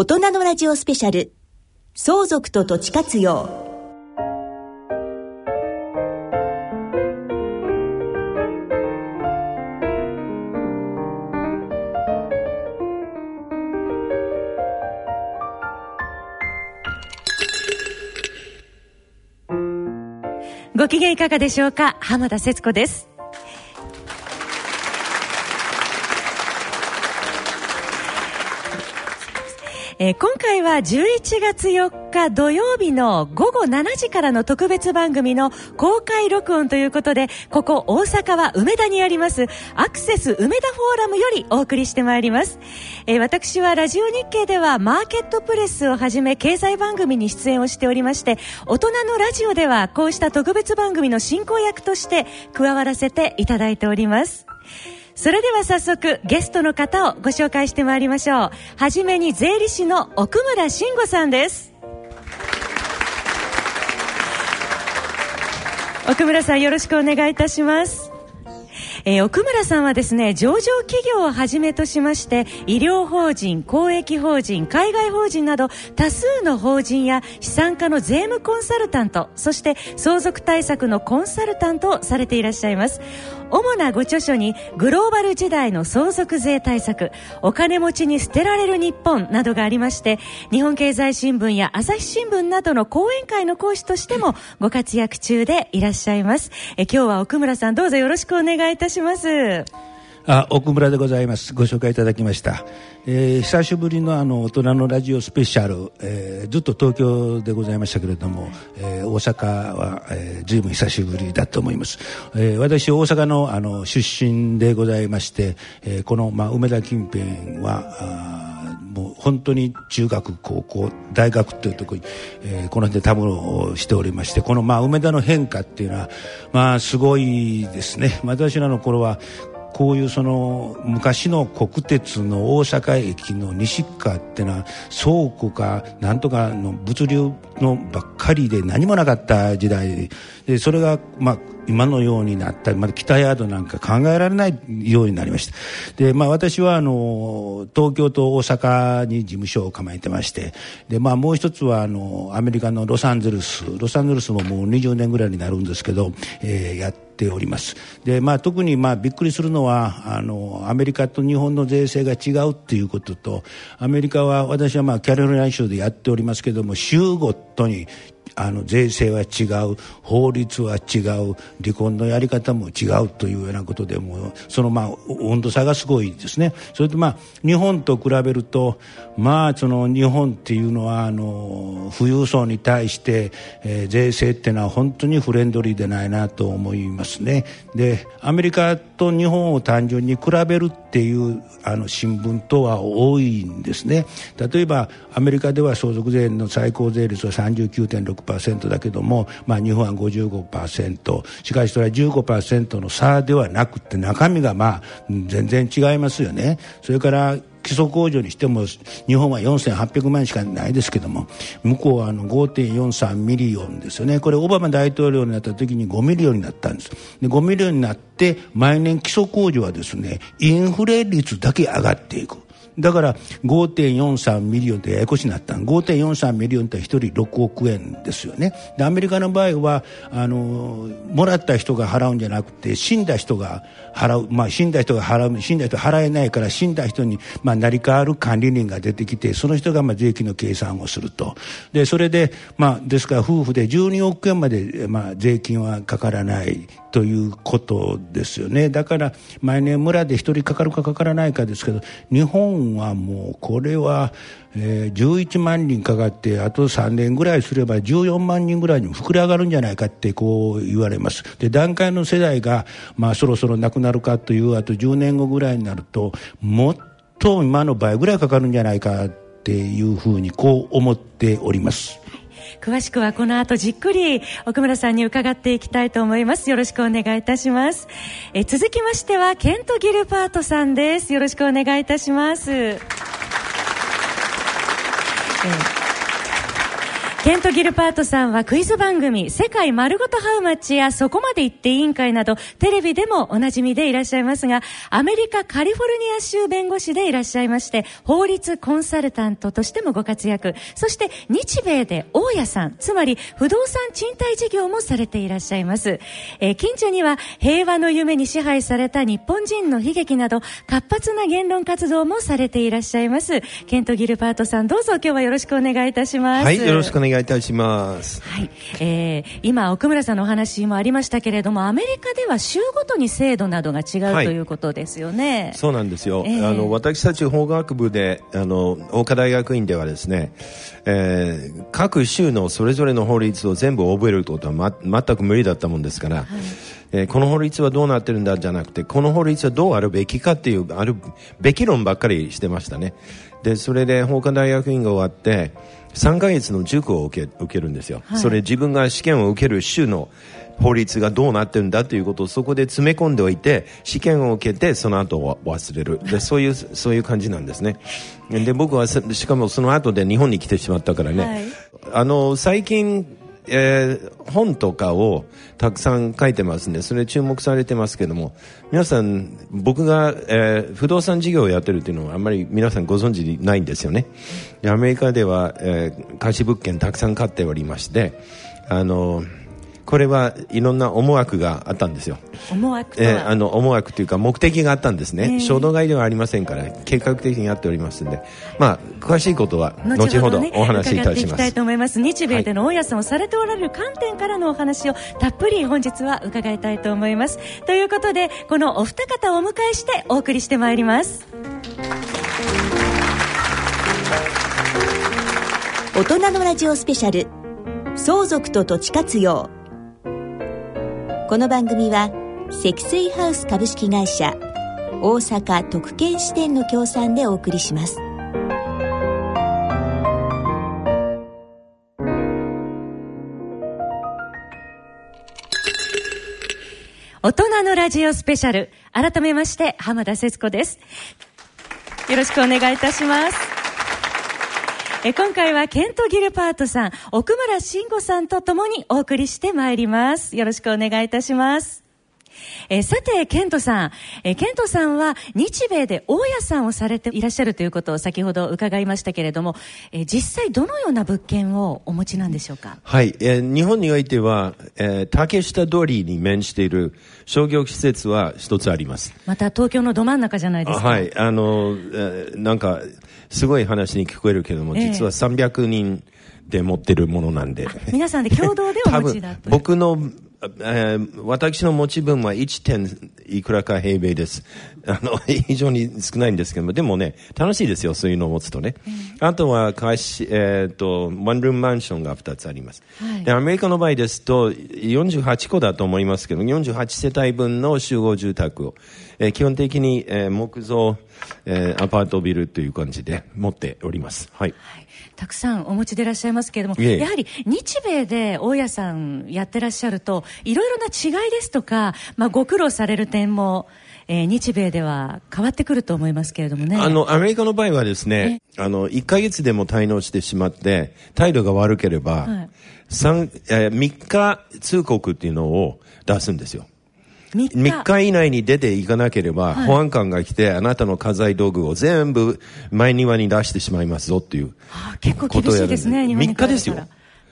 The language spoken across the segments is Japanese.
大人のラジオスペシャル。相続と土地活用。ご機嫌いかがでしょうか？浜田節子です。えー、今回は11月4日土曜日の午後7時からの特別番組の公開録音ということでここ大阪は梅田にありますアクセス梅田フォーラムよりお送りしてまいります、えー、私はラジオ日経ではマーケットプレスをはじめ経済番組に出演をしておりまして大人のラジオではこうした特別番組の進行役として加わらせていただいております。それでは早速ゲストの方をご紹介してまいりましょう。はじめに税理士の奥村慎吾さんです。奥村さんよろしくお願いいたします。えー、奥村さんはですね上場企業をはじめとしまして医療法人公益法人海外法人など多数の法人や資産家の税務コンサルタントそして相続対策のコンサルタントをされていらっしゃいます。主なご著書にグローバル時代の相続税対策お金持ちに捨てられる日本などがありまして日本経済新聞や朝日新聞などの講演会の講師としてもご活躍中でいらっしゃいます。え今日は奥村さんどうぞよろしくお願いいたします。あ奥村でございます。ご紹介いただきました、えー、久しぶりのあの大人のラジオスペシャル、えー、ずっと東京でございましたけれども、えー、大阪は、えー、随分久しぶりだと思います、えー、私大阪のあの出身でございまして、えー、この、まあ、梅田近辺はあもう本当に中学高校大学というところに、えー、この辺でたむろをしておりましてこの、まあ、梅田の変化っていうのは、まあ、すごいですね。私らの頃はこういうその昔の国鉄の大阪駅の西側っていうのは倉庫かなんとかの物流のばっかりで何もなかった時代でそれがまあ今のようになった。りまだ北ヤードなんか考えられないようになりました。でまあ私はあの東京と大阪に事務所を構えてましてでまあもう一つはあのアメリカのロサンゼルス。ロサンゼルスももう20年ぐらいになるんですけど、えー、やってております。でまあ特にまあびっくりするのはあのアメリカと日本の税制が違うっていうこととアメリカは私はまあキャロライナ州でやっておりますけども州ごとにあの税制は違う法律は違う離婚のやり方も違うというようなことでもそのまあ温度差がすごいですね。それとまあ日本と比べるとまあその日本っていうのはあの富裕層に対して、えー、税制っていうのは本当にフレンドリーでないなと思いますね。でアメリカと日本を単純に比べるっていうあの新聞とは多いんですね。例えばアメリカでは相続税の最高税率は39.6%だけども、まあ、日本は55%しかしそれは15%の差ではなくて中身がまあ全然違いますよねそれから基礎控除にしても日本は4800万円しかないですけども向こうはあの5.43 million ですよねこれオバマ大統領になった時に5 million になったんですで5 million になって毎年基礎控除はですねインフレ率だけ上がっていくだから5.43 million でややこしになった5.43 million って1人6億円ですよね。でアメリカの場合はあのもらった人が払うんじゃなくて死んだ人が払う、まあ、死んだ人が払う死んだ人払えないから死んだ人に、まあ、成り代わる管理人が出てきてその人がまあ税金の計算をすると。でそれで、まあ、ですから夫婦で12億円まで、まあ、税金はかからない。ということですよねだから毎年村で1人かかるかかからないかですけど日本はもうこれは、えー、11万人かかってあと3年ぐらいすれば14万人ぐらいに膨れ上がるんじゃないかってこう言われますで段階の世代が、まあ、そろそろなくなるかというあと10年後ぐらいになるともっと今の倍ぐらいかかるんじゃないかっていうふうにこう思っております。詳しくはこの後じっくり奥村さんに伺っていきたいと思います。よろしくお願いいたします。え続きましてはケント・ギルパートさんです。よろしくお願いいたします、えケント・ギルパートさんはクイズ番組、世界丸ごとハウマッチやそこまで言って委員会など、テレビでもおなじみでいらっしゃいますが、アメリカ・カリフォルニア州弁護士でいらっしゃいまして、法律コンサルタントとしてもご活躍。そして、日米で大家さん、つまり不動産賃貸事業もされていらっしゃいます。えー、近所には平和の夢に支配された日本人の悲劇など、活発な言論活動もされていらっしゃいます。ケント・ギルパートさん、どうぞ今日はよろしくお願いいたします。はい、よろしく願いいたします。はい、えー、今奥村さんのお話もありましたけれども、アメリカでは州ごとに制度などが違う、はい、ということですよね。そうなんですよ。えー、あの私たち法学部であの桜花大学院ではですね、えー、各州のそれぞれの法律を全部覚えることは、ま、全く無理だったもんですから。はいえー、この法律はどうなってるんだじゃなくてこの法律はどうあるべきかっていうあるべき論ばっかりしてましたねでそれで法科大学院が終わって3ヶ月の塾を受け受けるんですよ、はい、それ自分が試験を受ける州の法律がどうなってるんだということをそこで詰め込んでおいて試験を受けてその後は忘れる。でそういうそういう感じなんですね。で僕はしかもその後で日本に来てしまったからね、はい、あの最近えー、本とかをたくさん書いてますんで、それ注目されてますけども、皆さん、僕が、えー、不動産事業をやってるっていうのはあんまり皆さんご存知ないんですよね。アメリカでは、えー、貸し物件たくさん買っておりまして、あのこれはいろんな思惑があったんですよ。思惑えー、あの思惑というか目的があったんですね。衝動買いではありませんから計画的にやっておりますので、まあ詳しいことは後ほどお話しいたします。たいと思います。日米での大家さんをされておられる観点からのお話をたっぷり本日は伺いたいと思います。ということでこのお二方をお迎えしてお送りしてまいります。大人のラジオスペシャル相続と土地活用この番組は積水ハウス株式会社大阪特権支店の協賛でお送りします。大人のラジオスペシャル改めまして浜田節子です。よろしくお願いいたします。え今回はケント・ギルパートさん、奥村慎吾さんと共にお送りしてまいります。よろしくお願いいたします。えさて、ケントさん、えケントさんは日米で大家さんをされていらっしゃるということを先ほど伺いましたけれども、え実際どのような物件をお持ちなんでしょうか？はい、え日本においては、えー、竹下通りに面している商業施設は一つあります。また東京のど真ん中じゃないですか？はい、あの、えー、なんか、すごい話に聞こえるけども、実は300人で持ってるものなんで。皆さんで共同でお持ちだと。僕のえー、私の持ち分は 1. 点いくらか平米です。あの、非常に少ないんですけども、でもね、楽しいですよ、そういうのを持つとね。うん、あとは、貸し、えっ、ー、と、ワンルームマンションが2つあります、はいで。アメリカの場合ですと、48個だと思いますけど、48世帯分の集合住宅を、えー、基本的に、えー、木造、えー、アパートビルという感じで持っております。はい、はいたくさんお持ちでいらっしゃいますけれども、やはり日米で大家さんやってらっしゃると、いろいろな違いですとか、まあ、ご苦労される点も、えー、日米では変わってくると思いますけれどもね。あの、アメリカの場合はですね、あの、1ヶ月でも滞納してしまって、態度が悪ければ、はい、3, えー、3日通告っていうのを出すんですよ。3日 ,3 日以内に出ていかなければ、はい、保安官が来て、あなたの家財道具を全部前庭に出してしまいますぞっていう結構厳しいですね、3日ですよ。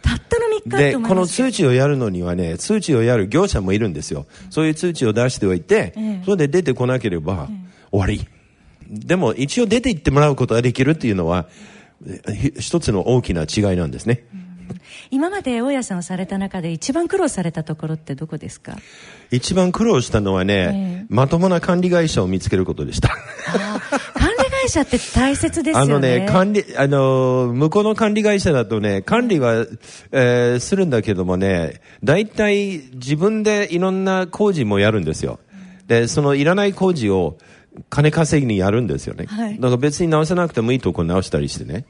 たったの3日で、この通知をやるのにはね、通知をやる業者もいるんですよ。そういう通知を出しておいて、ええ、それで出てこなければ、終わり。でも、一応出て行ってもらうことができるっていうのは、一つの大きな違いなんですね。うん今まで大家さんをされた中で一番苦労されたところってどこですか？一番苦労したのはね、えー、まともな管理会社を見つけることでした。管理会社って大切ですよね。あのね、管理、あの、向こうの管理会社だとね、管理は、えー、するんだけどもね、大体自分でいろんな工事もやるんですよ。で、そのいらない工事を金稼ぎにやるんですよね。はい、だから別に直さなくてもいいとこ直したりしてね。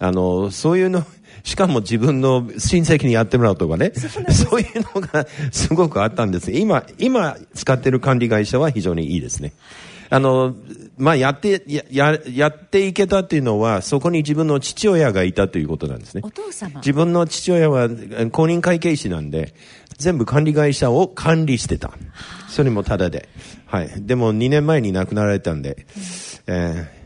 あの、そういうの、しかも自分の親戚にやってもらうとかね、そういうのがすごくあったんです。今、今使ってる管理会社は非常にいいですね。あの、まあ、やってやや、やっていけたっていうのは、そこに自分の父親がいたということなんですね。お父様自分の父親は公認会計士なんで、全部管理会社を管理してた。それもただで。はい。でも2年前に亡くなられたんで、えー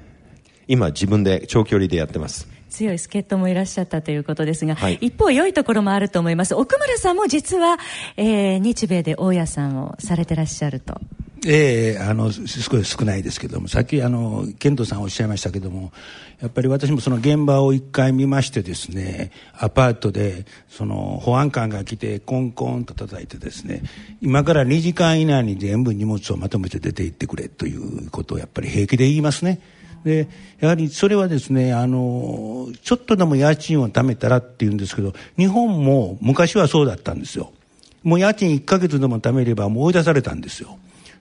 今自分で長距離でやってます。強い助っ人もいらっしゃったということですが、はい。一方良いところもあると思います。奥村さんも実は、えー日米で大家さんをされてらっしゃると。ええあのす少し少ないですけどもさっきあの健人さんおっしゃいましたけどもやっぱり私もその現場を一回見ましてですねアパートでその保安官が来てコンコンと叩いてですね今から2時間以内に全部荷物をまとめて出て行ってくれということをやっぱり平気で言いますね。でやはりそれはですねあのちょっとでも家賃を貯めたらっていうんですけど日本も昔はそうだったんですよ。もう家賃1ヶ月でも貯めればもう追い出されたんですよ。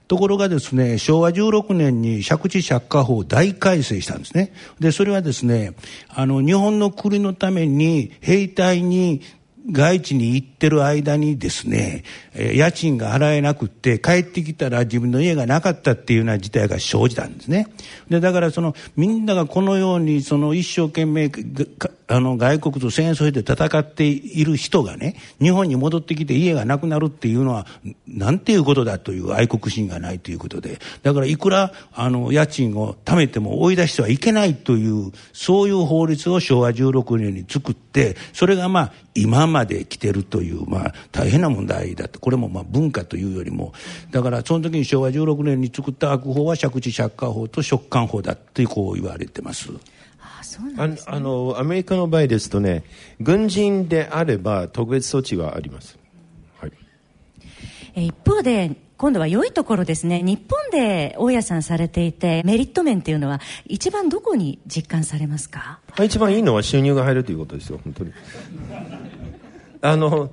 ところがですね昭和16年に借地借家法を大改正したんですね。でそれはですねあの日本の国のために兵隊に外地に行ってる間にですね、家賃が払えなくって帰ってきたら自分の家がなかったっていうような事態が生じたんですね。で、だからそのみんながこのようにその一生懸命あの外国と戦争で戦っている人がね、日本に戻ってきて家がなくなるっていうのはなんていうことだという愛国心がないということで、だからいくらあの家賃を貯めても追い出してはいけないという、そういう法律を昭和16年に作って、それがまあ今まで来てるという、まあ大変な問題だと。これもまあ文化というよりも、だからその時に昭和16年に作った悪法は借地借家法と借款法だってこう言われてます。ああそうなんああの、アメリカの場合ですとね、軍人であれば特別措置はあります。はい。えー一方で今度は良いところですね日本で大家さんされていてメリット面っていうのは一番どこに実感されますか？一番いいのは収入が入るということですよ、本当に。あの、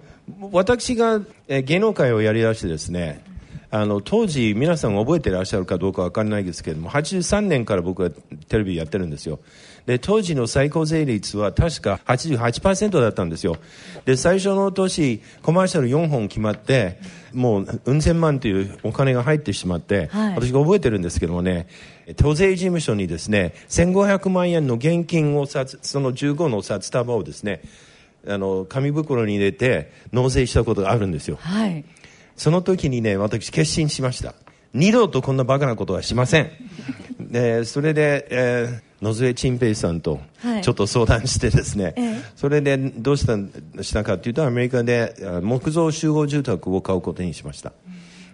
私が芸能界をやりだしてですね、あの、当時皆さん覚えてらっしゃるかどうかわからないですけれども、83年から僕はテレビやってるんですよ。で、当時の最高税率は確か88%だったんですよ。で、最初の年、コマーシャル4本決まって、もう、うん千万というお金が入ってしまって、はい私が覚えてるんですけどもね、都税事務所にですね、1500万円の現金を札、その15の札束をですね、あの、紙袋に入れて納税したことがあるんですよ。はいその時にね、私決心しました。二度とこんなバカなことはしません。で、それで、えー野添陳平さんとはい。ちょっと相談してですね、ええ。それでどうしたしたかというと、アメリカであ木造集合住宅を買うことにしました。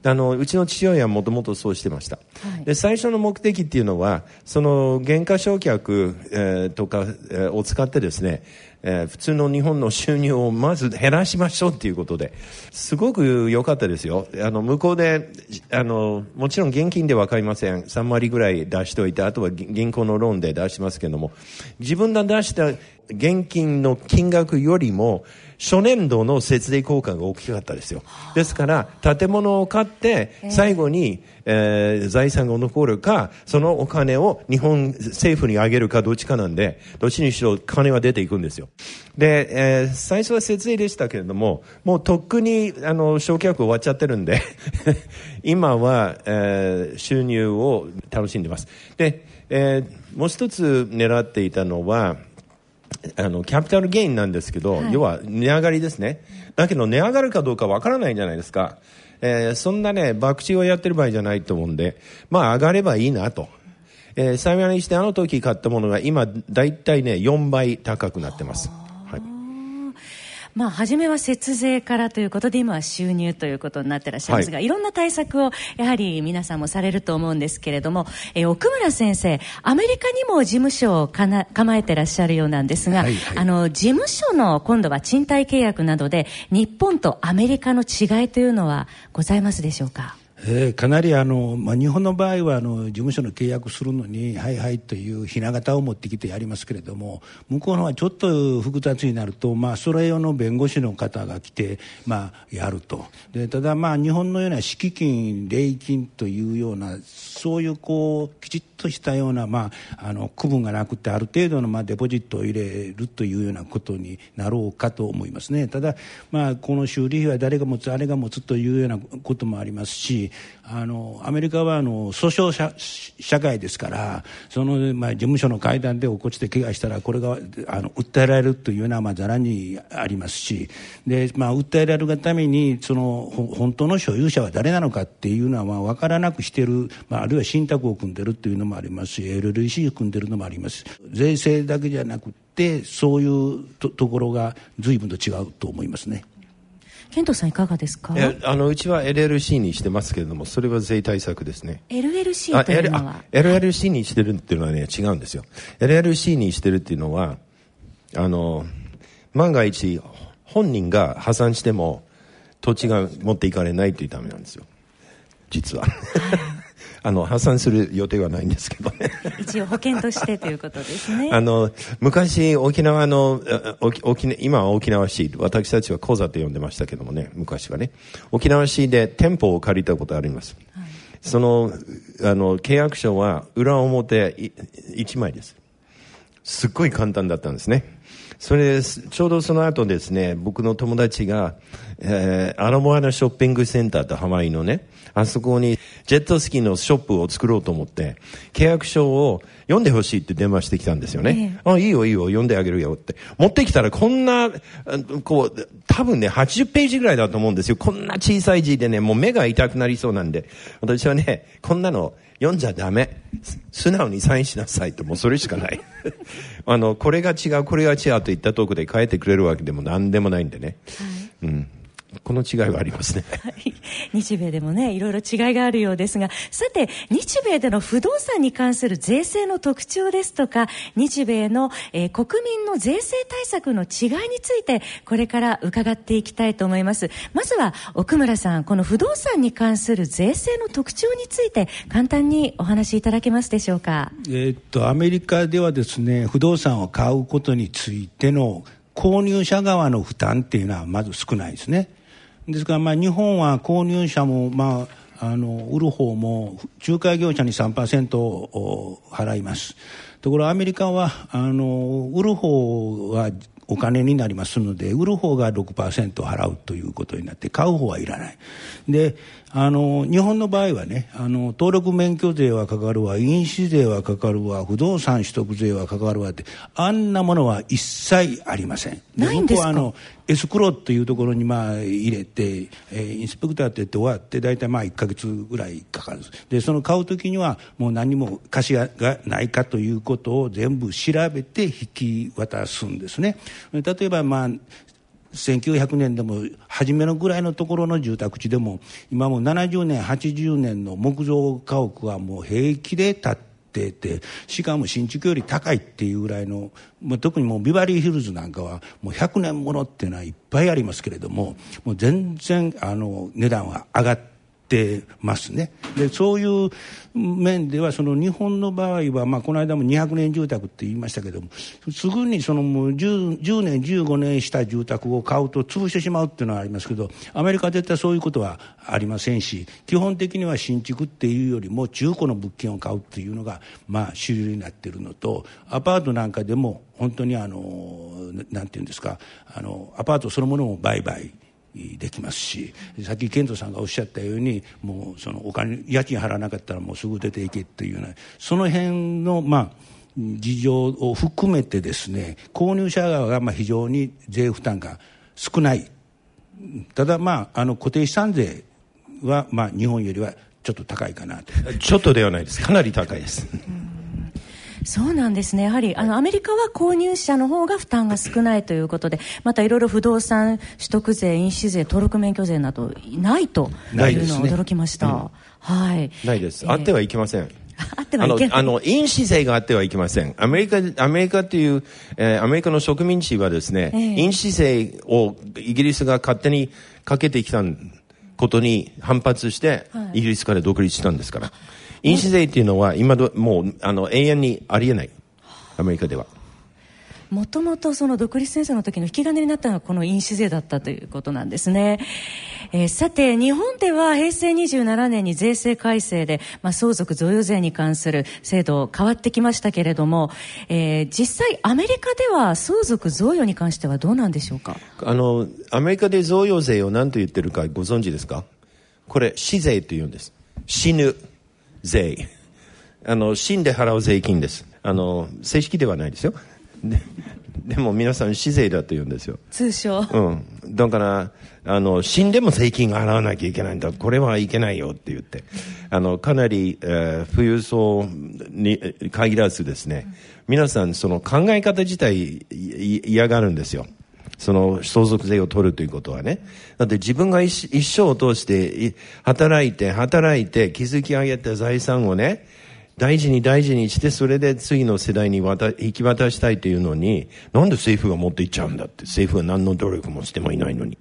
あのうちの父親はもともとそうしてました、はい。で最初の目的っていうのはその減価償却、えーとか、えーを使ってですね、えー普通の日本の収入をまず減らしましょうっていうことですごく良かったですよ。あの向こうであのもちろん現金では買いません。3割ぐらい出しておいてあとは銀行のローンで出しますけども自分が出した現金の金額よりも初年度の節税効果が大きかったですよ。ですから、建物を買って、最後に、えー財産が残るか、そのお金を日本政府にあげるかどっちかなんで、どっちにしろ金は出ていくんですよ。で、えー最初は節税でしたけれども、もうとっくに、あの、償却終わっちゃってるんで、今は、えー収入を楽しんでます。で、えーもう一つ狙っていたのは、あの、キャピタルゲインなんですけど、はい要は値上がりですね。だけど値上がるかどうかわからないじゃないですか。えーそんなね、博打をやってる場合じゃないと思うんで、まあ上がればいいなと。えー幸いにしてあの時買ったものが今、だいたいね、4倍高くなってます。はい。まあ、初めは節税からということで、今は収入ということになってらっしゃいますが、、はいろんな対策をやはり皆さんもされると思うんですけれども、えー奥村先生、アメリカにも事務所をかな構えてらっしゃるようなんですが、はいはいあの、事務所の今度は賃貸契約などで、日本とアメリカの違いというのはございますでしょうか？えーかなりあの、まあ、日本の場合はあの事務所の契約するのに、はいはいというひな形を持ってきてやりますけれども、向こうの方はちょっと複雑になると、まあ、それ用の弁護士の方が来て、まあ、やると、でただ、日本のような敷金、礼金というような、そういうこうきちっととしたような、まあ、あの区分がなくて、ある程度の、まあ、デポジットを入れるというようなことになろうかと思いますね。ただ、まあ、この修理費は誰が持つ、あれが持つというようなこともありますし、あのアメリカはあの訴訟社社会ですからその、まあ、事務所の階段で落っこちて怪我したらこれがあの訴えられるというのはまあざらにありますしで、まあ、訴えられるがためにその本当の所有者は誰なのかっていうのはまあ分からなくしている、まあ、あるいは信託を組んでるというのもありますし LLC を組んでるのもあります。税制だけじゃなくてそういうとところが随分と違うと思いますね。健人さんいかがですか？あのうちは LLC にしてますけれどもそれは税対策ですね。LLC というのは？LLC にしてるっていうのはね違うんですよ。LLC にしてるっていうのはあの万が一本人が破産しても土地が持っていかれないというためなんですよ。実はあの破産する予定はないんですけどね。一応保険としてということですね。あの昔沖縄の沖今は沖縄市私たちは講座と呼んでましたけどもね昔はね。沖縄市で店舗を借りたことあります、はい、そのあの契約書は裏表1枚です。すっごい簡単だったんですね。それちょうどその後ですね僕の友達が、えー、アロモアナショッピングセンターとハワイのねあそこにジェットスキーのショップを作ろうと思って、契約書を読んでほしいって電話してきたんですよね。ええ、あ、いいよいいよ、読んであげるよって。持ってきたらこんな、こう、多分ね、80ページぐらいだと思うんですよ。こんな小さい字でね、もう目が痛くなりそうなんで。私はね、こんなの読んじゃダメ。素直にサインしなさいと、もうそれしかない。あの、これが違う、これが違うと言ったとこで変えてくれるわけでも何でもないんでね。はい、うん。この違いはありますね、はい、日米でもねいろいろ違いがあるようですがさて日米での不動産に関する税制の特徴ですとか日米の、えー、国民の税制対策の違いについてこれから伺っていきたいと思います。まずは奥村さんこの不動産に関する税制の特徴について簡単にお話しいただけますでしょうか？えー、っとアメリカではですね不動産を買うことについての購入者側の負担っていうのはまず少ないですね。ですから、まあ、日本は購入者も、まあ、あの売る方も仲介業者に3%を払います。ところアメリカはあの売る方はお金になりますので売る方が6%払うということになって買う方はいらない。であの日本の場合はねあの登録免許税はかかるわ印紙税はかかるわ不動産取得税はかかるわってあんなものは一切ありません。ないんですか？あのエスクロというところにまあ入れて、えー、インスペクターって言って終わって大体まあ1か月ぐらいかかるでその買う時にはもう何も貸しがないかということを全部調べて引き渡すんですね。例えばまあ1900年でも初めのぐらいのところの住宅地でも今も70年80年の木造家屋はもう平気で建っていててしかも新築より高いっていうぐらいの、まあ、特にもうビバリーヒルズなんかはもう100年ものっていうのはいっぱいありますけれどももう全然あの値段は上がってますね。でそういう面ではその日本の場合は、まあ、この間も200年住宅って言いましたけどもすぐにそのもう 10, 10年15年した住宅を買うと潰してしまうっていうのはありますけどアメリカは絶対そういうことはありませんし基本的には新築っていうよりも中古の物件を買うっていうのが、まあ、主流になってるのとアパートなんかでも本当にあのなんていうんですかあのアパートそのものも売買できますしさっき健人さんがおっしゃったようにもうそのお金家賃払わなかったらもうすぐ出ていけっていうようなその辺のまあ事情を含めてですね購入者側がまあ非常に税負担が少ない。ただまああの固定資産税はまあ日本よりはちょっと高いかなと。ちょっとではないです。かなり高いです。そうなんですね。やはり、あの、アメリカは購入者の方が負担が少ないということで、またいろいろ不動産取得税、印紙税、登録免許税などないというのは驚きました。ねうん、はい。ないです。あってはいけません。あってはいけない。あの、印紙税があってはいけません。アメリカ、アメリカっていう、えー、アメリカの植民地はですね、えー、印紙税をイギリスが勝手にかけてきたことに反発して、はい、イギリスから独立したんですから。印紙税っていうのは今どもうあの永遠にありえない。アメリカでは。もともとその独立戦争の時の引き金になったのはこの印紙税だったということなんですね、えー、さて日本では平成27年に税制改正で、まあ、相続贈与税に関する制度変わってきましたけれども、えー、実際アメリカでは相続贈与に関してはどうなんでしょうか？あのアメリカで贈与税を何と言ってるかご存知ですか？これ死税と言うんです。死ぬ税。あの死んで払う税金です。あの正式ではないですよ。ででも皆さん死税だと言うんですよ。通称。うん、だからあの死んでも税金が払わなきゃいけないんだ。これはいけないよって言って。あのかなり、えー富裕層に限らずですね。皆さんその考え方自体嫌がるんですよその相続税を取るということはねだって自分が一生を通して働いて働いて築き上げた財産をね大事に大事にして、それで次の世代に渡引き渡したいというのに、なんで政府が持っていっちゃうんだって、政府は何の努力もしてもいないのに。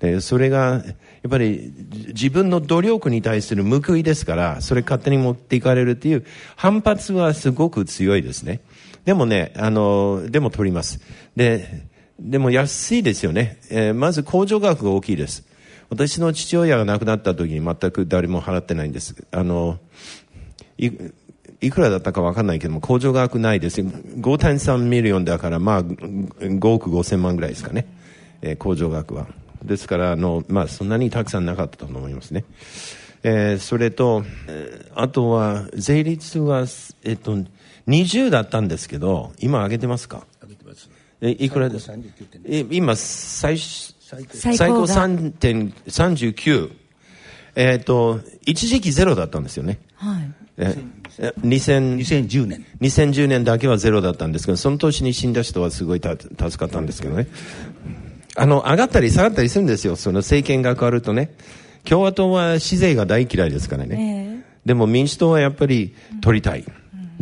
で、それが、やっぱり自分の努力に対する報いですから、それ勝手に持っていかれるっていう反発はすごく強いですね。でもね、あの、でも取ります。で、でも安いですよね。えーまず控除額が大きいです。私の父親が亡くなった時に全く誰も払ってないんです。あの、いいくらだったかわかんないけども、控除額ないです。5.3ミリオンだから、まあ、5億5千万ぐらいですかね。えー控除額は。ですから、あの、まあ、そんなにたくさんなかったと思いますね。えーそれと、えーあとは、税率は、えっと、20だったんですけど、今上げてますか、いくらで？す最高39点え今、最、最高最最高高が3.39。えっ、と、一時期ゼロだったんですよね。はいええ2000 2010年2010年だけはゼロだったんですけど、その年に死んだ人はすごいた助かったんですけどね。あの、上がったり下がったりするんですよ。その政権が変わるとね。共和党は死税が大嫌いですからね。でも民主党はやっぱり取りたい。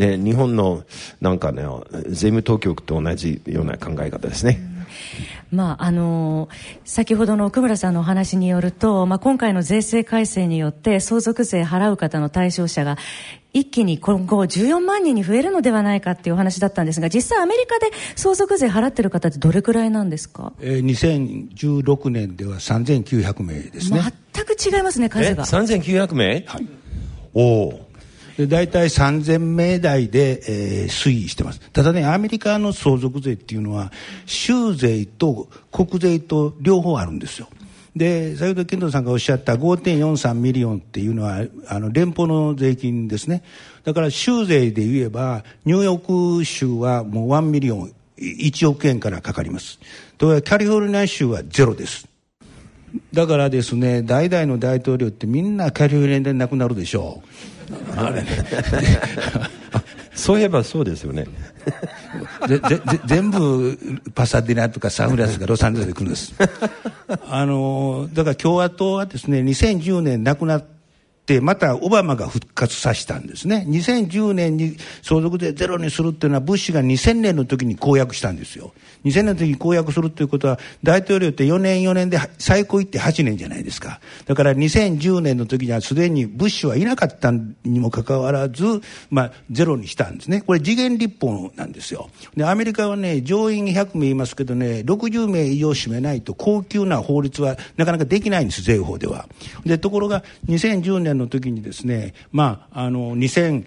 ね、日本のなんかね、税務当局と同じような考え方ですね。まああの先ほどの奥村さんのお話によると、まあ、今回の税制改正によって相続税払う方の対象者が一気に今後14万人に増えるのではないかっていうお話だったんですが実際アメリカで相続税払ってる方ってどれくらいなんですか？えー2016年では3900名ですね、全く違いますねえ、数が3900名？はい。おお。で大体3000名台で、えー推移してます。ただねアメリカの相続税っていうのは州税と国税と両方あるんですよ。で先ほど健藤さんがおっしゃった5.43 million っていうのはあの連邦の税金ですね。だから州税で言えばニューヨーク州はもう1 million 1億円からかかります。ところがカリフォルニア州はゼロです。だからですね代々の大統領ってみんなカリフォルニアで亡くなるでしょう。あれそういえばそうですよね。ぜぜぜ全部パサディナとかサンフランシスコかロサンゼルスで来るんです。あのだから共和党はですね2010年亡くなってまたオバマが復活させたんですね。2010年に相続税ゼロにするっていうのはブッシュが2000年の時に公約したんですよ2000年の時に公約するということは大統領って4年4年で最高行って8年じゃないですか。だから2010年の時にはすでにブッシュはいなかったにもかかわらず、まあ、ゼロにしたんですね。これ次元立法なんですよ。でアメリカはね上院100名いますけどね60名以上占めないと高級な法律はなかなかできないんです税法では。でところが2010年の時にですねまああの2000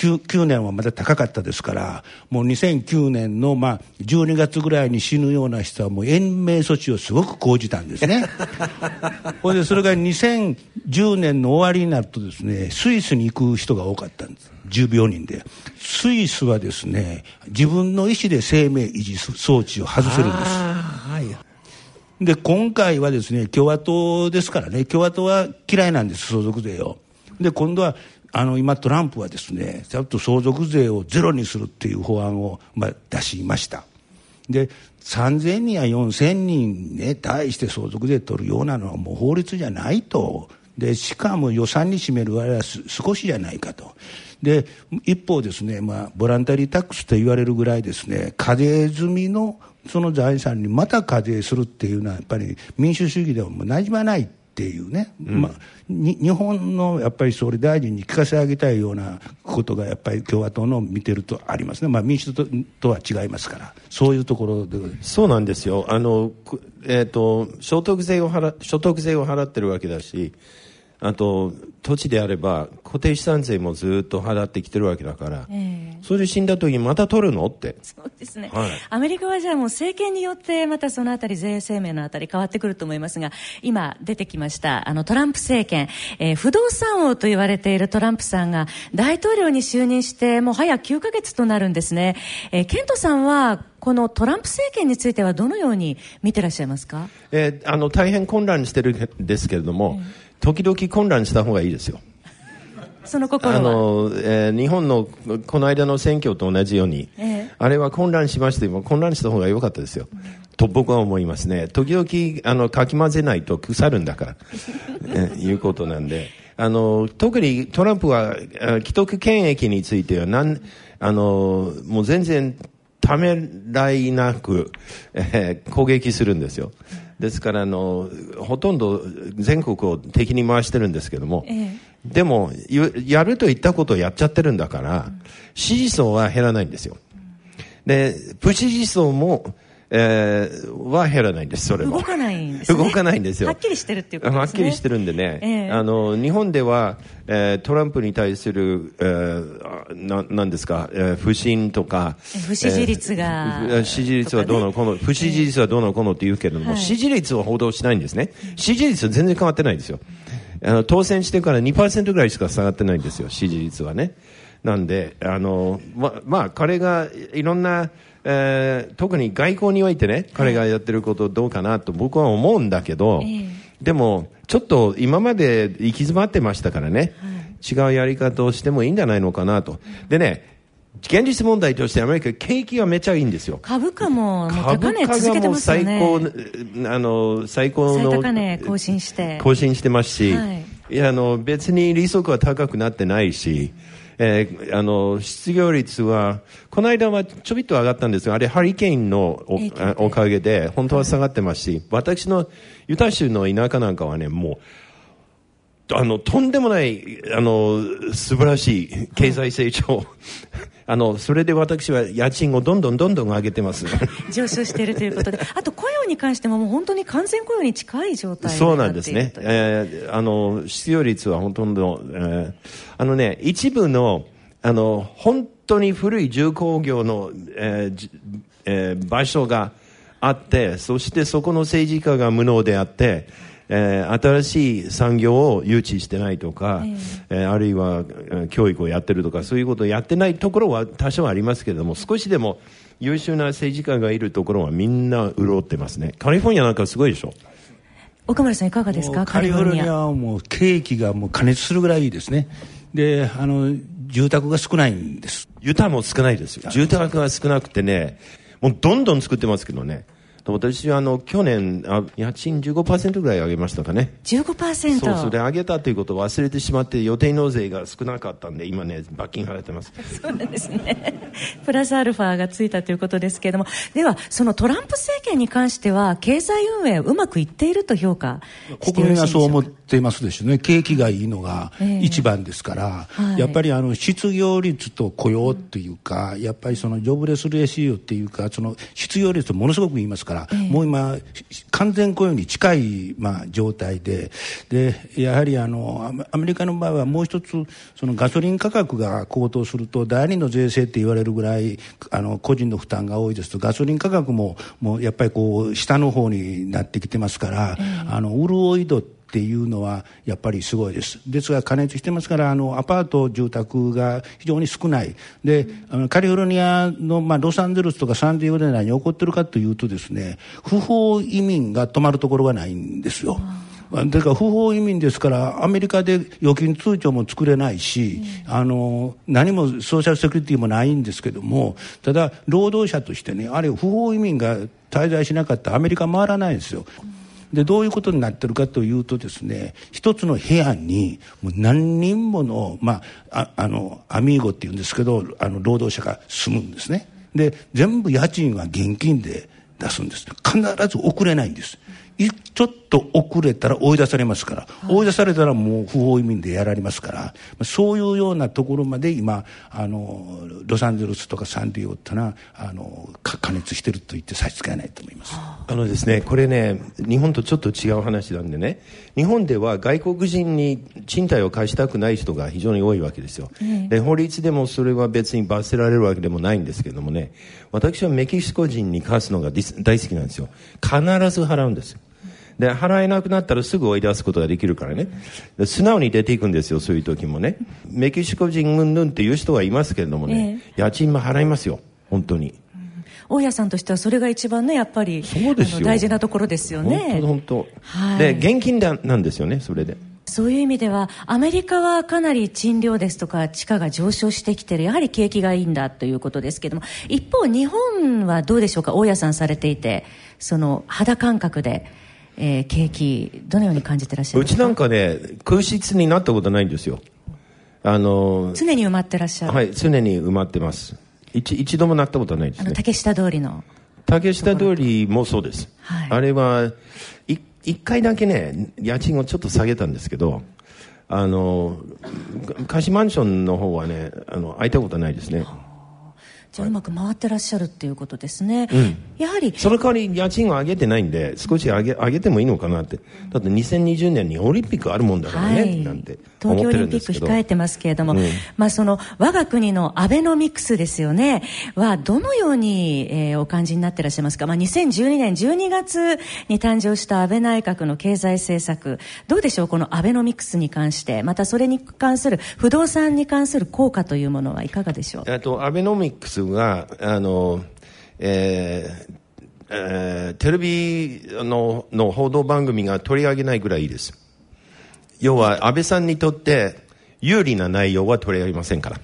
9, 9年はまだ高かったですからもう2009年のまあ12月ぐらいに死ぬような人はもう延命措置をすごく講じたんですね。ほいでそれが2010年の終わりになるとですねスイスに行く人が多かったんです。10病人で。スイスはですね自分の意思で生命維持装置を外せるんです。で今回はですね共和党ですからね。共和党は嫌いなんです相続税を。で今度はあの今トランプはですねちゃんと相続税をゼロにするっていう法案を、まあ、出しました。で3000人や4000人ね対して相続税取るようなのはもう法律じゃないと。でしかも予算に占める割合はす少しじゃないかと。で一方ですね、まあ、ボランタリータックスと言われるぐらいですね課税済みのその財産にまた課税するっていうのはやっぱり民主主義ではもう馴染まないっていうね、まあ、に日本のやっぱり総理大臣に聞かせてあげたいようなことがやっぱり共和党の見てるとありますね、まあ、民主党とは違いますから。そういうところでそうなんですよ。あの、くえっ、と、所得税を払、所得税を払ってるわけだし、あと土地であれば固定資産税もずっと払ってきてるわけだから、えそれで死んだ時にまた取るのって。そうですね、はい。アメリカはじゃあもう政権によってまたそのあたり税制面のあたり変わってくると思いますが今出てきましたあのトランプ政権、えー不動産王と言われているトランプさんが大統領に就任してもう早9ヶ月となるんですね、えーケントさんはこのトランプ政権についてはどのように見てらっしゃいますか？えーあの大変混乱してるんですけれども、時々混乱した方がいいですよ。その心は？あの、えー日本のこの間の選挙と同じように、ええ。あれは混乱しましても混乱した方が良かったですよ、と僕は思いますね。時々あのかき混ぜないと腐るんだから、えーいうことなんで。あの特にトランプはあ既得権益についてはなんあのもう全然ためらいなく、えー攻撃するんですよですからあのほとんど全国を敵に回してるんですけども、えでもゆやると言ったことをやっちゃってるんだから、支持層は減らないんですよ。で不支持層も、えーは減らないんですそれも動かないんですね。動かないんですよ。はっきりしてるっていうことですね。はっきりしてるんでね、ええ。あの日本では、えートランプに対する、えーあななんですか、えー不信とか不支持率がえー支持率はどうのこの、不支持率はどうのこうのって言うけれども、はい支持率を報道しないんですね。支持率は全然変わってないんですよ。あの当選してから2%ぐらいしか下がってないんですよ支持率はね。なんであのままあ彼がいろんなえー特に外交においてね、彼がやってることどうかなと僕は思うんだけど、えでも、ちょっと今まで行き詰まってましたからね、違うやり方をしてもいいんじゃないのかなと。でね、現実問題としてアメリカ、景気がめちゃいいんですよ。株価も高株価値続けてますよね最高、あの、最高の。最高値更新して更新してますし、はいいや、あの、別に利息は高くなってないし、えーあの、失業率は、この間はちょびっと上がったんですが、あれハリケーンのおかげで、本当は下がってますし、私のユタ州の田舎なんかはね、もう、あの、とんでもない、あの、素晴らしい経済成長。あの、それで私は家賃をどんどんどんどん上げてます。上昇しているということで、あと雇用に関してももう本当に完全雇用に近い状態にそうなんですね。えーあの、失業率はほとんど、えーあのね、一部の、あの、本当に古い重工業の、えーじえー場所があって、そしてそこの政治家が無能であって、えー新しい産業を誘致してないとか、えーあるいは、えー教育をやってるとか、そういうことをやってないところは多少ありますけれども、少しでも優秀な政治家がいるところはみんな潤ってますね。カリフォルニアなんかすごいでしょ？岡村さんいかがですか？カリフォルニアア。はもう景気がもう加熱するぐらいいいですね。で、あの、住宅が少ないんです。ユタも少ないですよ。住宅が少なくてね、もうどんどん作ってますけどね。私はあの、去年、あ家賃15%ぐらい上げましたかね。15%。そう、それ上げたということを忘れてしまって予定納税が少なかったんで、今ね、罰金払ってます。そうなんですね。プラスアルファがついたということですけれども、では、そのトランプ政権に関しては、経済運営うまくいっていると評価して国民はそう思っよていますでしょうね。景気がいいのがええ。一番ですから、はい。やっぱりあの失業率と雇用っていうか、やっぱりそのジョブレスレシオっていうか、その失業率とものすごく言いますから、もう今、完全雇用に近い、まあ、状態で、で、やはりあの、アメリカの場合はもう一つ、そのガソリン価格が高騰すると、第二の税制って言われるぐらい、あの、個人の負担が多いですと、ガソリン価格も、もうやっぱりこう、下の方になってきてますから、あの、潤い度っていうのはやっぱりすごいです。ですが加熱してますから、あの、アパート、住宅が非常に少ない。で、あのカリフォルニアの、まあ、ロサンゼルスとかサンディエゴで何起こってるかというとですね、不法移民が泊まるところがないんですよ。だから不法移民ですから、アメリカで預金通帳も作れないし、あの、何もソーシャルセキュリティもないんですけども、ただ、労働者としてね、あるいは不法移民が滞在しなかったらアメリカ回らないんですよ。で、どういうことになってるかというとですね、一つの部屋にもう何人もの、まあ、あの、アミーゴって言うんですけど、あの、労働者が住むんですね。で、全部家賃は現金で出すんです。必ず遅れないんです。ちょっと遅れたら追い出されますから、追い出されたらもう不法移民でやられますから、そういうようなところまで今、あの、ロサンゼルスとかサンディエゴってのは、あの、か加熱してると言って差し支えないと思います。あのですね、これね、日本とちょっと違う話なんでね、日本では外国人に賃貸を貸したくない人が非常に多いわけですよ。で、法律でもそれは別に罰せられるわけでもないんですけどもね、私はメキシコ人に貸すのが大好きなんですよ。必ず払うんですよ。で、払えなくなったらすぐ追い出すことができるからね。素直に出ていくんですよ、そういう時もね。メキシコ人うんぬんっていう人はいますけれどもね、え家賃も払いますよ、本当に。大家さんとしてはそれが一番ねやっぱりそうです大事なところですよね。本当本当、はい、で現金でなんですよねそれで。そういう意味ではアメリカはかなり賃料ですとか地価が上昇してきてる。やはり景気がいいんだということですけども。一方日本はどうでしょうか大家さんされていてその肌感覚でえー、景気どのように感じてらっしゃるうちなんかね空室になったことないんですよ。あの常に埋まってらっしゃる。はい常に埋まってます。一一度もなったことはないです、ね、あの竹下通りの。竹下通りもそうです、はい、あれは一回だけね家賃をちょっと下げたんですけどあの貸しマンションの方はねあの空いたことはないですねじゃあうまく回ってらっしゃるっていうことですね、うん、やはりその代わり家賃を上げてないんで少し上げ上げてもいいのかなって。だって2020年にオリンピックあるもんだからね、はい、なんて東京オリンピック控えてますけれども、うん、まあ、その我が国のアベノミクスですよね。はどのように、えー、お感じになってらっしゃいますか、まあ、2012年12月に誕生した安倍内閣の経済政策。どうでしょうこのアベノミクスに関して。またそれに関する不動産に関する効果というものはいかがでしょう？とアベノミクスがあの、えーえー、テレビのの報道番組が取り上げないぐらいいいです。要は安倍さんにとって有利な内容は取り上げませんから。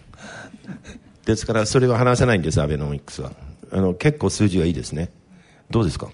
ですからそれは話せないんですアベノミクスは。あの結構数字はいいですね。どうですか？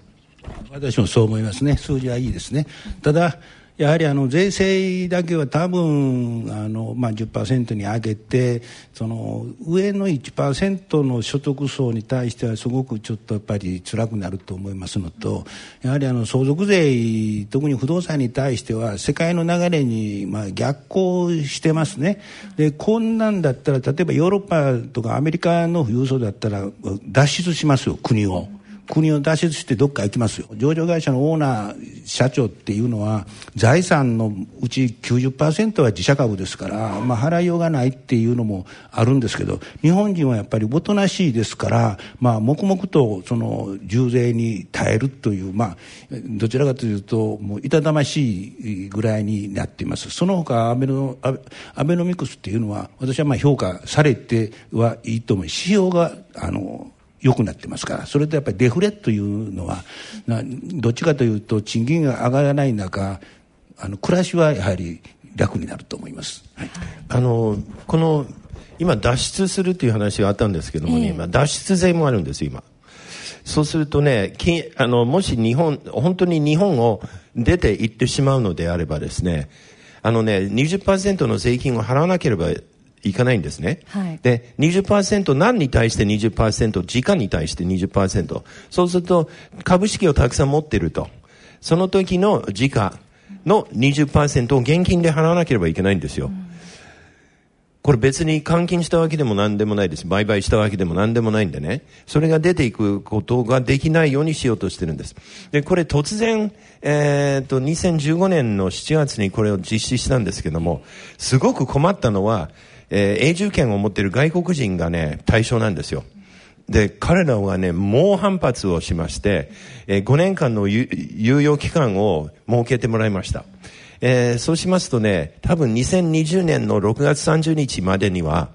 私もそう思いますね。数字はいいですね。ただやはりあの税制だけは多分あの、まあ、10%に上げてその上の1%の所得層に対してはすごくちょっとやっぱり辛くなると思いますのとやはりあの相続税特に不動産に対しては世界の流れにまあ逆行してますねでこんなんだったら例えばヨーロッパとかアメリカの富裕層だったら脱出しますよ国を。国を脱出してどっか行きますよ。上場会社のオーナー社長っていうのは財産のうち90%は自社株ですから、まあ、払いようがないっていうのもあるんですけど日本人はやっぱりおとなしいですから、まあ、黙々とその重税に耐えるという、まあ、どちらかというともう痛ましいぐらいになっています。その他アベノアベノミクスっていうのは私はまあ評価されてはいいと思う。指標があの良くなってますから。それとやっぱりデフレというのはどっちかというと賃金が上がらない中あの暮らしはやはり楽になると思います、はい、あのこの今脱出するという話があったんですけどもね、えー、今脱出税もあるんです今。そうするとねあのもし日本本当に日本を出て行ってしまうのであればですねあのね20%の税金を払わなければいかないんですね。はい、で、20%何に対して20%、時間に対して20%。そうすると、株式をたくさん持っていると。その時の時価の20%を現金で払わなければいけないんですよ。うんこれ別に換金したわけでも何でもないです。売買したわけでも何でもないんでね。それが出ていくことができないようにしようとしてるんです。で、これ突然、えー、っと、2015年の7月にこれを実施したんですけども、すごく困ったのは、えー、永住権を持っている外国人がね、対象なんですよ。で、彼らはね、猛反発をしまして、えー、5年間の猶予期間を設けてもらいました。えー、そうしますとね、多分2020年の6月30日までには、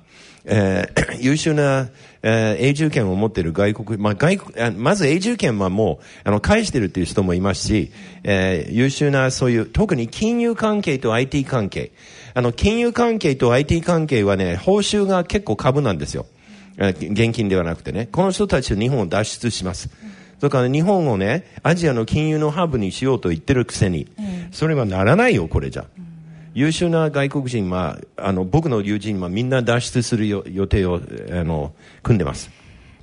えー、優秀な、えー、永住権を持っている外国、まあ、外国、まず永住権はもう、あの、返してるっていう人もいますし、えー、優秀なそういう、特に金融関係と IT 関係、あの、金融関係と IT 関係はね、報酬が結構株なんですよ。現金ではなくてね。この人たちは日本を脱出します。それから日本をね、アジアの金融のハブにしようと言ってるくせに、それはならないよ、これじゃ。優秀な外国人は、あの、僕の友人はみんな脱出する予定を、あの、組んでます。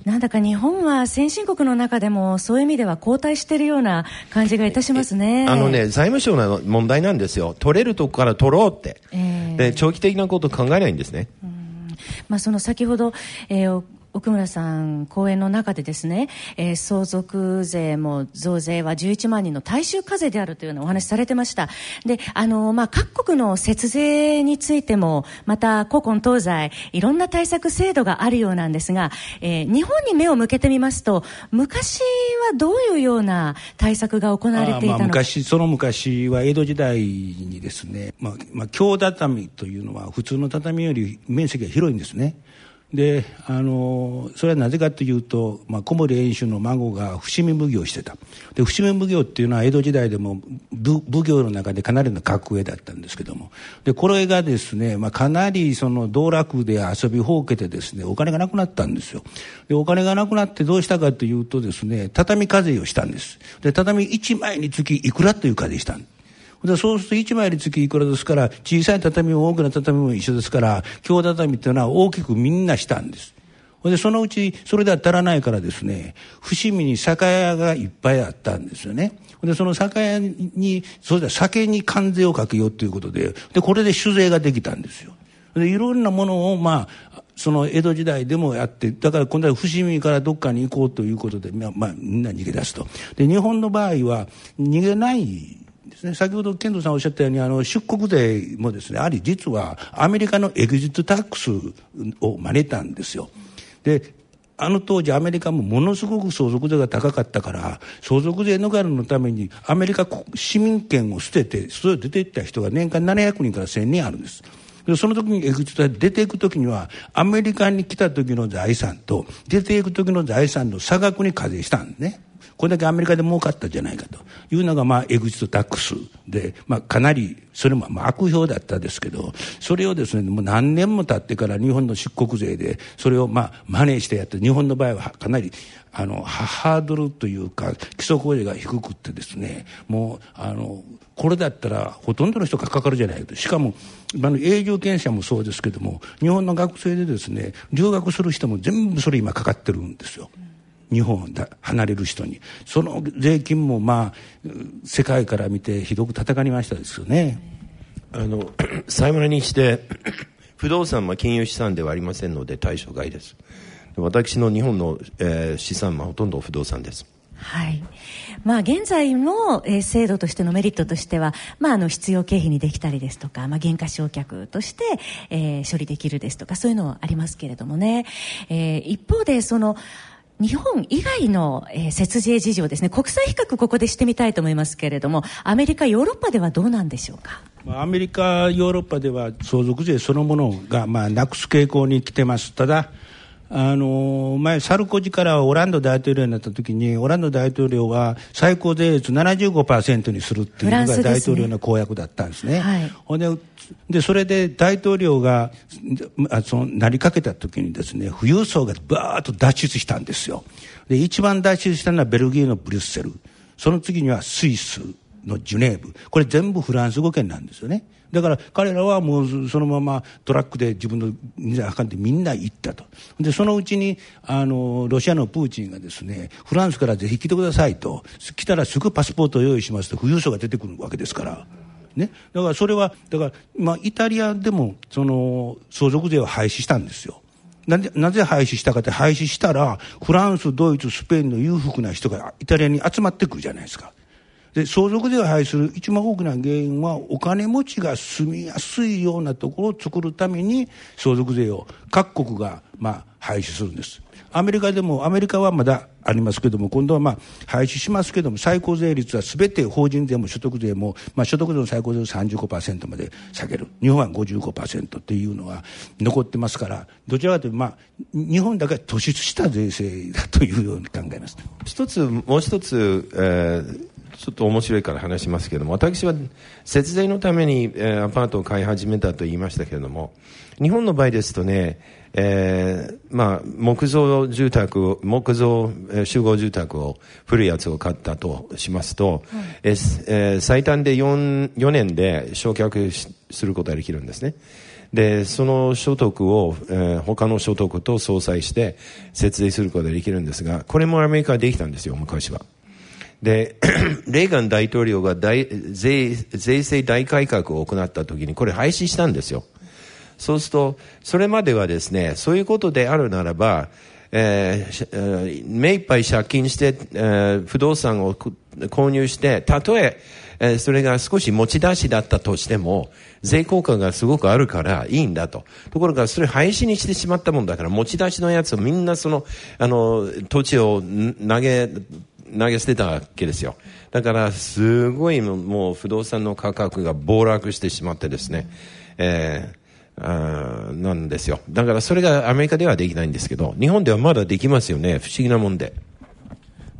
なんだか日本は先進国の中でもそういう意味では後退しているような感じがいたしますね。あのね、財務省の問題なんですよ。取れるとこから取ろうって。えー、で、長期的なことを考えないんですね。まあ、その先ほど、えー、奥村さん、講演の中でですね、えー、相続税も増税は11万人の大衆課税であるというようなお話されてました。で、あの、まあ、各国の節税についても、また古今東西、いろんな対策制度があるようなんですが、えー、日本に目を向けてみますと、昔はどういうような対策が行われていたのか。昔、その昔は江戸時代にですね、まあ、まあ、京畳というのは普通の畳より面積が広いんですね。であのそれはなぜかというと、まあ、小森遠州の孫が伏見奉行してた。で伏見奉行っていうのは江戸時代でも奉行の中でかなりの格上だったんですけども。でこれがですね、まあ、かなりその道楽で遊びほうけてですねお金がなくなったんですよ。でお金がなくなってどうしたかというとですね畳課税をしたんです。で畳1枚につきいくらという課税したんです。でそうすると1枚につきいくらですから、小さい畳も大きな畳も一緒ですから、京畳っていうのは大きくみんなしたんです。で、そのうち、それでは足らないからですね、伏見に酒屋がいっぱいあったんですよね。で、その酒屋に、それで酒に関税をかけようということで、で、これで酒税ができたんですよ。で、いろんなものを、まあ、その江戸時代でもやって、だから今度は伏見からどっかに行こうということで、まあ、まあ、みんな逃げ出すと。で、日本の場合は逃げないですね、先ほど健人さんおっしゃったようにあの出国税もですねあり実はアメリカのエグジットタックスを真似たんですよ。であの当時アメリカもものすごく相続税が高かったから相続税逃れのためにアメリカ市民権を捨ててそれを出ていった人が年間700人から1000人あるんです。その時にエグジット出ていく時にはアメリカに来た時の財産と出ていく時の財産の差額に課税したんですね。これだけアメリカで儲かったんじゃないかというのが、まあ、エグジットタックスで、まあ、かなり、それもまあ悪評だったですけど、それをですね、もう何年も経ってから日本の出国税で、それをまあ、真似してやって、日本の場合はかなり、あの、ハードルというか、基礎工事が低くってですね、もう、あの、これだったらほとんどの人がかかるじゃないかと。しかも、あの、永住権者もそうですけども、日本の学生でですね、留学する人も全部それ今かかってるんですよ。日本だ離れる人にその税金もまあ世界から見てひどく叩かれましたですよねあの最後にして不動産は金融資産ではありませんので対象外です私の日本の、えー、資産はほとんど不動産ですはい。まあ、現在の、えー、制度としてのメリットとしては、まあ、あの、必要経費にできたりですとか、まあ、減価償却として、えー、処理できるですとか、そういうのはありますけれどもね。えー、一方で、その、日本以外の、えー、節税事情ですね、国際比較ここでしてみたいと思いますけれども、アメリカ、ヨーロッパではどうなんでしょうか？アメリカ、ヨーロッパでは相続税そのものが、まあ、なくす傾向に来てます。ただ、あの前、サルコジからオランド大統領になった時にオランド大統領は最高税率75%にするっていうのが大統領の公約だったんですね。はい、ででそれで大統領があそのなりかけた時にですね富裕層がバーッと脱出したんですよ。で一番脱出したのはベルギーのブリュッセルその次にはスイスのジュネーブこれ全部フランス語圏なんですよね。だから彼らはもうそのままトラックで自分の水を運んでみんな行ったと。で、そのうちに、あの、ロシアのプーチンがですね、フランスからぜひ来てくださいと、来たらすぐパスポートを用意しますと富裕層が出てくるわけですから。ね。だからそれは、だから、まあ、イタリアでも、その、相続税を廃止したんですよ。なぜ、なぜ廃止したかって廃止したら、フランス、ドイツ、スペインの裕福な人がイタリアに集まってくるじゃないですか。で相続税を廃止する一番大きな原因はお金持ちが住みやすいようなところを作るために相続税を各国がまあ廃止するんです。アメリカでもアメリカはまだありますけども今度はまあ廃止しますけども最高税率はすべて法人税も所得税も、まあ、所得税の最高税を35%まで下げる。日本は55%っていうのは残ってますからどちらかというと、まあ、日本だけは突出した税制だというように考えます。一つもう一つ、えーちょっと面白いから話しますけども、私は節税のために、えー、アパートを買い始めたと言いましたけれども、日本の場合ですとね、えー、まあ、木造住宅を、木造、えー、集合住宅を、古いやつを買ったとしますと、はい、えー、最短で 4, 4年で焼却することができるんですね。で、その所得を、えー、他の所得と相殺して節税することができるんですが、これもアメリカはできたんですよ、昔は。で、レーガン大統領が大税税制大改革を行った時にこれ廃止したんですよ。そうすると、それまではですね、そういうことであるならば、えー、目いっぱい借金して、えー、不動産を購入して、たとええー、それが少し持ち出しだったとしても、税効果がすごくあるからいいんだと。ところが、それ廃止にしてしまったもんだから、持ち出しのやつをみんなその、あの、土地を投げ、投げ捨てたわけですよ。だから、すごいもう不動産の価格が暴落してしまってですね、えーあなんですよ。だからそれがアメリカではできないんですけど、日本ではまだできますよね。不思議なもんで。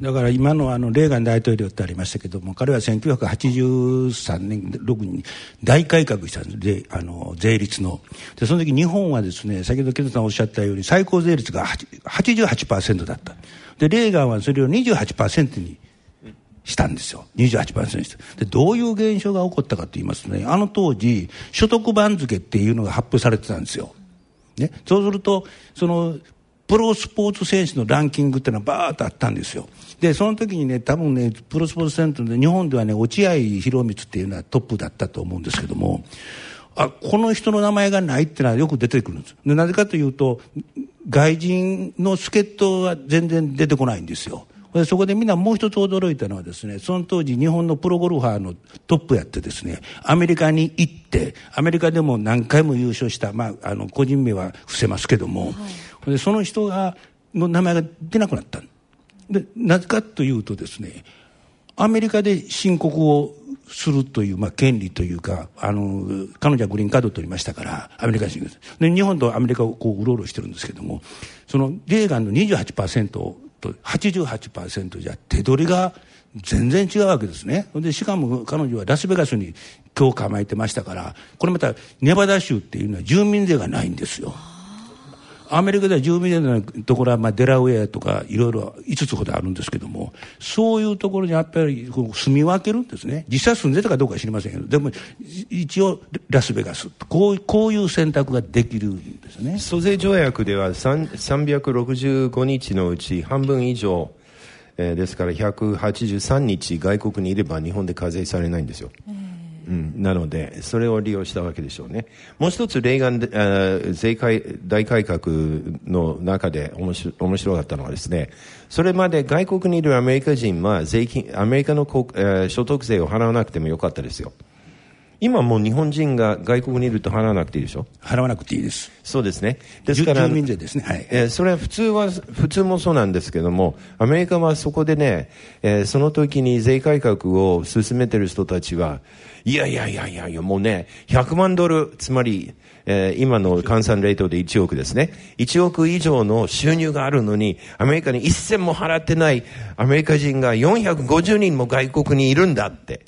だから今のあのレーガン大統領ってありましたけども、彼は1983年、6年に大改革したんです、あの税率の。で、その時日本はですね、先ほどケンさんおっしゃったように最高税率が88%だった。で、レーガンはそれを28%にしたんですよ。28%にした。で、どういう現象が起こったかと言いますとね、あの当時、所得番付っていうのが発表されてたんですよ。ね。そうすると、その、プロスポーツ選手のランキングっていうのはバーッとあったんですよ。で、その時にね、多分ね、プロスポーツセンターで日本ではね、落合博満っていうのはトップだったと思うんですけども、あ、この人の名前がないっていうのはよく出てくるんです。でなぜかというと、外人の助っ人は全然出てこないんですよ。でそこでみんなもう一つ驚いたのはですね、その当時日本のプロゴルファーのトップやってですね、アメリカに行って、アメリカでも何回も優勝した、まあ、あの、個人名は伏せますけども、はい、でその人が、の名前が出なくなった。で、なぜかというとですね、アメリカで申告をするという、まあ、権利というか、あの、彼女はグリーンカードを取りましたから、アメリカ人で、日本とアメリカをこう、うろうろしてるんですけども、その、レーガンの28%と88%じゃ手取りが全然違うわけですね。で、しかも彼女はラスベガスに今日構えてましたから、これまたネバダ州っていうのは住民税がないんですよ。アメリカでは住民税のところは、まあ、デラウェアとかいろいろ5つほどあるんですけども、そういうところにやっぱりこう住み分けるんですね。実際住んでたかどうか知りませんけど、でも一応ラスベガス、こうこういう選択ができるんですね。租税条約では365日のうち半分以上、えー、ですから183日外国にいれば日本で課税されないんですよ。うん、なので、それを利用したわけでしょうね。もう一つ、レーガン税改大改革の中で面白面白かったのはですね、それまで外国にいるアメリカ人は税金、アメリカの、えー、所得税を払わなくてもよかったですよ。今もう日本人が外国にいると払わなくていいでしょ？払わなくていいです。そうですね。ですから、住民税ですね。はい。えー、それは普通は、普通もそうなんですけども、アメリカはそこでね、えー、その時に税改革を進めてる人たちは、いやいやいやいやいや、もうね、100万ドル、つまり、えー、今の換算レートで1億ですね。1億以上の収入があるのに、アメリカに一銭も払ってないアメリカ人が450人も外国にいるんだって。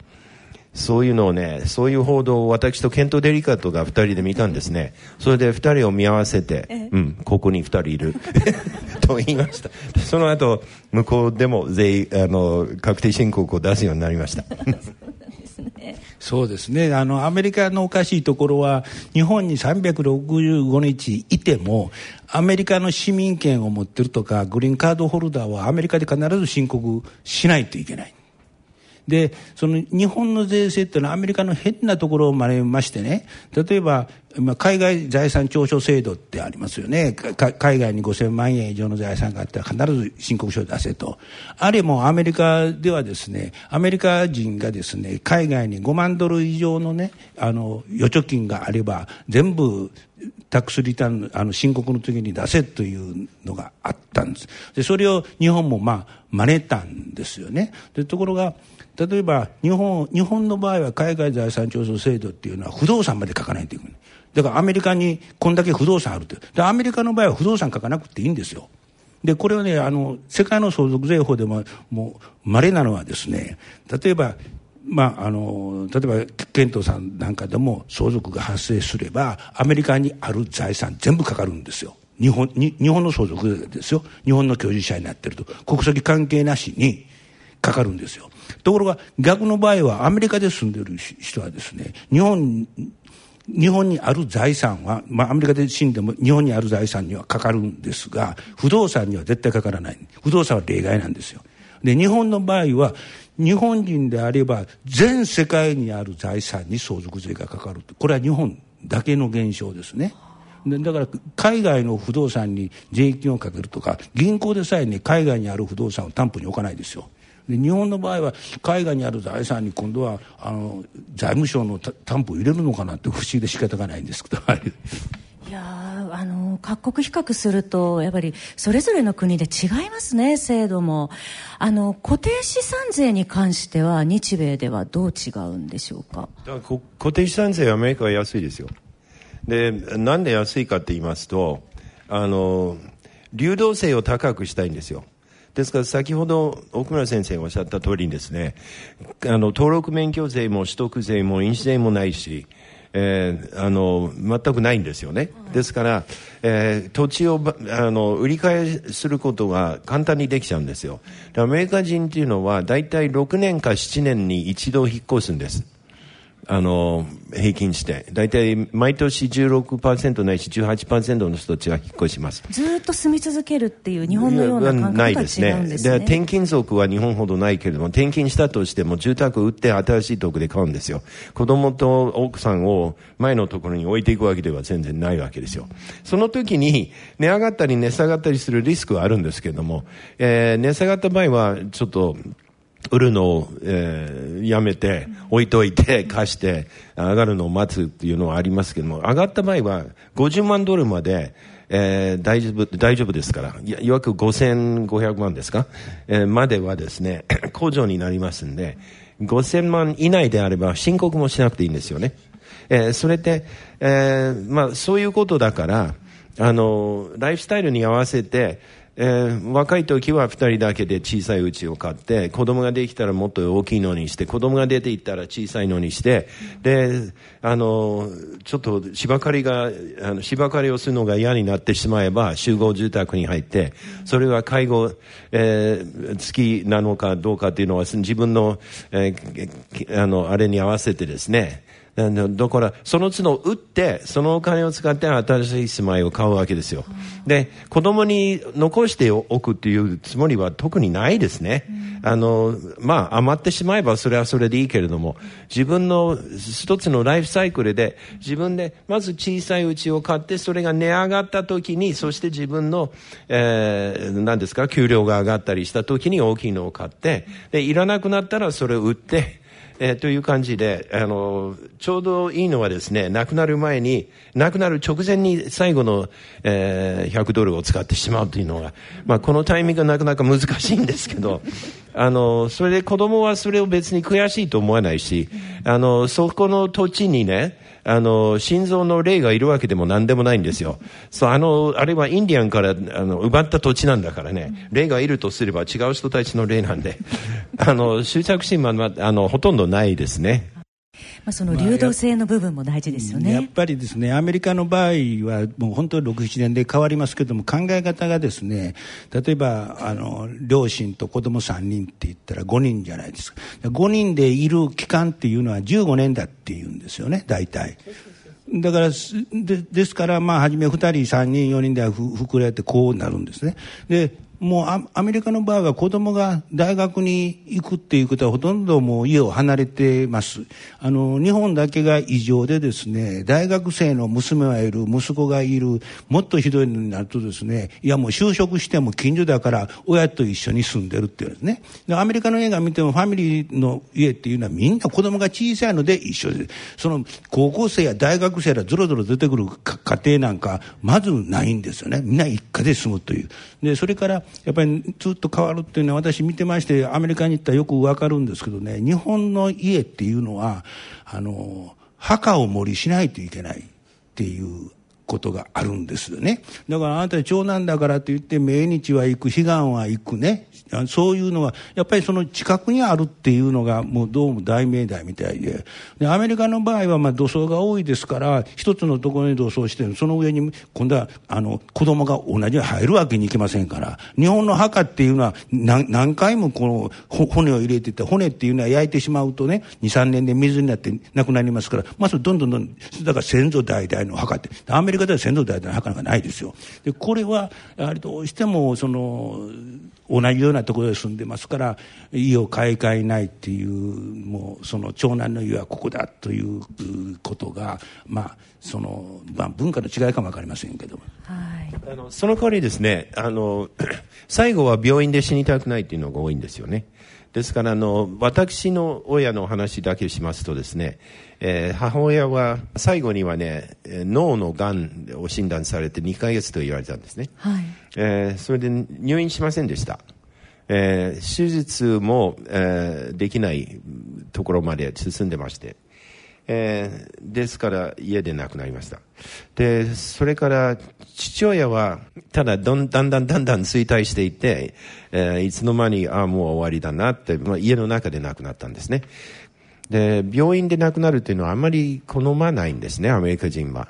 そういうのをね、そういう報道を私とケント・デリカットが二人で見たんですね。それで二人を見合わせて、うん、ここに二人いる。と言いました。その後、向こうでも税、あの、確定申告を出すようになりました。そうですね。あの、アメリカのおかしいところは、日本に365日いても、アメリカの市民権を持っているとか、グリーンカードホルダーはアメリカで必ず申告しないといけない。で、その日本の税制っていうのはアメリカの変なところを真似ましてね、例えば、まあ海外財産調書制度ってありますよね。海外に5000万円以上の財産があったら必ず申告書を出せと。あれもアメリカではですね、アメリカ人がですね、海外に5万ドル以上のね、あの、預貯金があれば、全部タックスリターン、あの、申告の時に出せというのがあったんです。で、それを日本もまあ、真似たんですよね。で、ところが、例えば日本日本の場合は海外財産調査制度っていうのは不動産まで書かないといけない。だからアメリカにこんだけ不動産あるって。アメリカの場合は不動産書かなくていいんですよ。でこれはねあの世界の相続税法でももう稀なのはですね例えばまあ、あの例えば健藤さんなんかでも相続が発生すればアメリカにある財産全部かかるんですよ。日本に日本の相続ですよ。日本の居住者になっていると。国籍関係なしにかかるんですよ。ところが逆の場合はアメリカで住んでる人はですね、日本、日本にある財産は、まあアメリカで死んでも日本にある財産にはかかるんですが、不動産には絶対かからない。不動産は例外なんですよ。で、日本の場合は、日本人であれば全世界にある財産に相続税がかかる。これは日本だけの現象ですねで。だから海外の不動産に税金をかけるとか銀行でさえね海外にある不動産を担保に置かないですよで日本の場合は海外にある財産に今度はあの財務省の担保を入れるのかなって不思議で仕方がないんですけどい。やあの各国比較するとやっぱりそれぞれの国で違いますね制度も。あの固定資産税に関しては日米ではどう違うんでしょうか？固定資産税はアメリカは安いですよ。でなんで安いかって言いますとあの流動性を高くしたいんですよですから先ほど奥村先生がおっしゃった通りにですねあの登録免許税も取得税も印紙税もないしえー、あの全くないんですよね、ですから、えー、土地をあの売り買いすることが簡単にできちゃうんですよ。アメリカ人っていうのは大体6年か7年に一度引っ越すんです。あの、平均して。大体、毎年16%ないし18%の人たちが引っ越します。ずっと住み続けるっていう日本のような感覚とは違うんですね。ないですね。で、転勤族は日本ほどないけれども、転勤したとしても住宅を売って新しいとこで買うんですよ。子供と奥さんを前のところに置いていくわけでは全然ないわけですよ。その時に、値上がったり値下がったりするリスクはあるんですけども、えー、値下がった場合は、ちょっと、売るのを、えー、やめて、置いといて、貸して、上がるのを待つっていうのはありますけども、上がった場合は、50万ドルまで、えー、大丈夫、大丈夫ですから、いいわく5500万ですか、えー、まではですね、控除になりますんで、5000万以内であれば申告もしなくていいんですよね。えー、それで、えー、まあ、そういうことだから、あの、ライフスタイルに合わせて、えー、若い時は2人だけで小さい家を買って子供ができたらもっと大きいのにして子供が出ていったら小さいのにしてであのちょっと芝刈りがあの芝刈りをするのが嫌になってしまえば集合住宅に入ってそれは介護、えー、付きなのかどうかっていうのは自分の,、えー、あのあれに合わせてですねだから、その都度売って、そのお金を使って新しい住まいを買うわけですよ。で、子供に残しておくっていうつもりは特にないですね。あの、まあ、余ってしまえばそれはそれでいいけれども、自分の一つのライフサイクルで、自分でまず小さいうちを買って、それが値上がった時に、そして自分の、えー、何ですか、給料が上がったりした時に大きいのを買って、で、いらなくなったらそれを売って、えー、という感じで、あの、ちょうどいいのはですね、亡くなる前に、亡くなる直前に最後の、えー、100ドルを使ってしまうというのが、まあ、このタイミングがなかなか難しいんですけど、あの、それで子供はそれを別に悔しいと思わないし、あの、そこの土地にね、あの、心臓の霊がいるわけでも何でもないんですよ。そう、あの、あれはインディアンから、あの、奪った土地なんだからね、霊がいるとすれば違う人たちの霊なんで、あの、執着心は、あの、ほとんどないですね。まあ、その流動性の部分も大事ですよね、やっぱりですねアメリカの場合はもう本当に67年で変わりますけども考え方がですね例えばあの両親と子供3人って言ったら5人じゃないですか5人でいる期間っていうのは15年だっていうんですよね大体。だからでですから、まあ、初め2人、3人、4人で膨れてこうなるんですね。でもうアメリカの場合は子供が大学に行くっていうことはほとんどもう家を離れてます。あの、日本だけが異常でですね、大学生の娘はいる、息子がいる、もっとひどいのになるとですね、いやもう就職しても近所だから親と一緒に住んでるっていうんですね。でアメリカの映画見てもファミリーの家っていうのはみんな子供が小さいので一緒です、その高校生や大学生らずろずろ出てくる家庭なんかまずないんですよね。みんな一家で住むという。で、それからやっぱりずっと変わるっていうのは私見てましてアメリカに行ったらよくわかるんですけどね日本の家っていうのはあの墓を盛りしないといけないっていうことがあるんですよね。だからあなた長男だからといって命日は行く、悲願は行くね。そういうのは、やっぱりその近くにあるっていうのがもうどうも大命題みたいで。で、アメリカの場合はまあ土葬が多いですから、一つのところに土葬してその上に今度はあの子供が同じに入るわけにいきませんから、日本の墓っていうのは何何回もこの骨を入れてて、骨っていうのは焼いてしまうとね、2、3年で水になってなくなりますから、まずどんどんどん、だから先祖代々の墓って、アメリカリカでは先祖代々なかなかないですよ。で、これは、やはりどうしても、その、同じようなところで住んでますから家を買い替えないっていうもうその長男の家はここだということがまあその、まあ、文化の違いかも分かりませんけど、はい、あのその代わりですねあの 最後は病院で死にたくないっていうのが多いんですよね。ですからあの私の親の話だけしますとですね、えー、母親は最後にはね脳のがんを診断されて2ヶ月と言われたんですね、はいえー、それで入院しませんでした。えー、手術も、えー、できないところまで進んでまして、えー、ですから家で亡くなりました。で、それから父親はただだんだんだんだん衰退していって、えー、いつの間に、ああ、もう終わりだなって、まあ、家の中で亡くなったんですね。で、病院で亡くなるというのはあまり好まないんですね、アメリカ人は。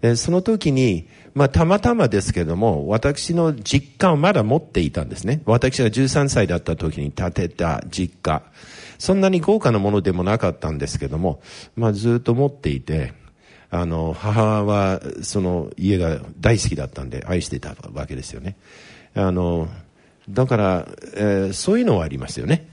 で、その時に、まあ、たまたまですけども、私の実家をまだ持っていたんですね。私が13歳だった時に建てた実家。そんなに豪華なものでもなかったんですけども、まあ、ずっと持っていて、あの、母は、その家が大好きだったんで、愛してたわけですよね。あの、だから、えー、そういうのはありますよね。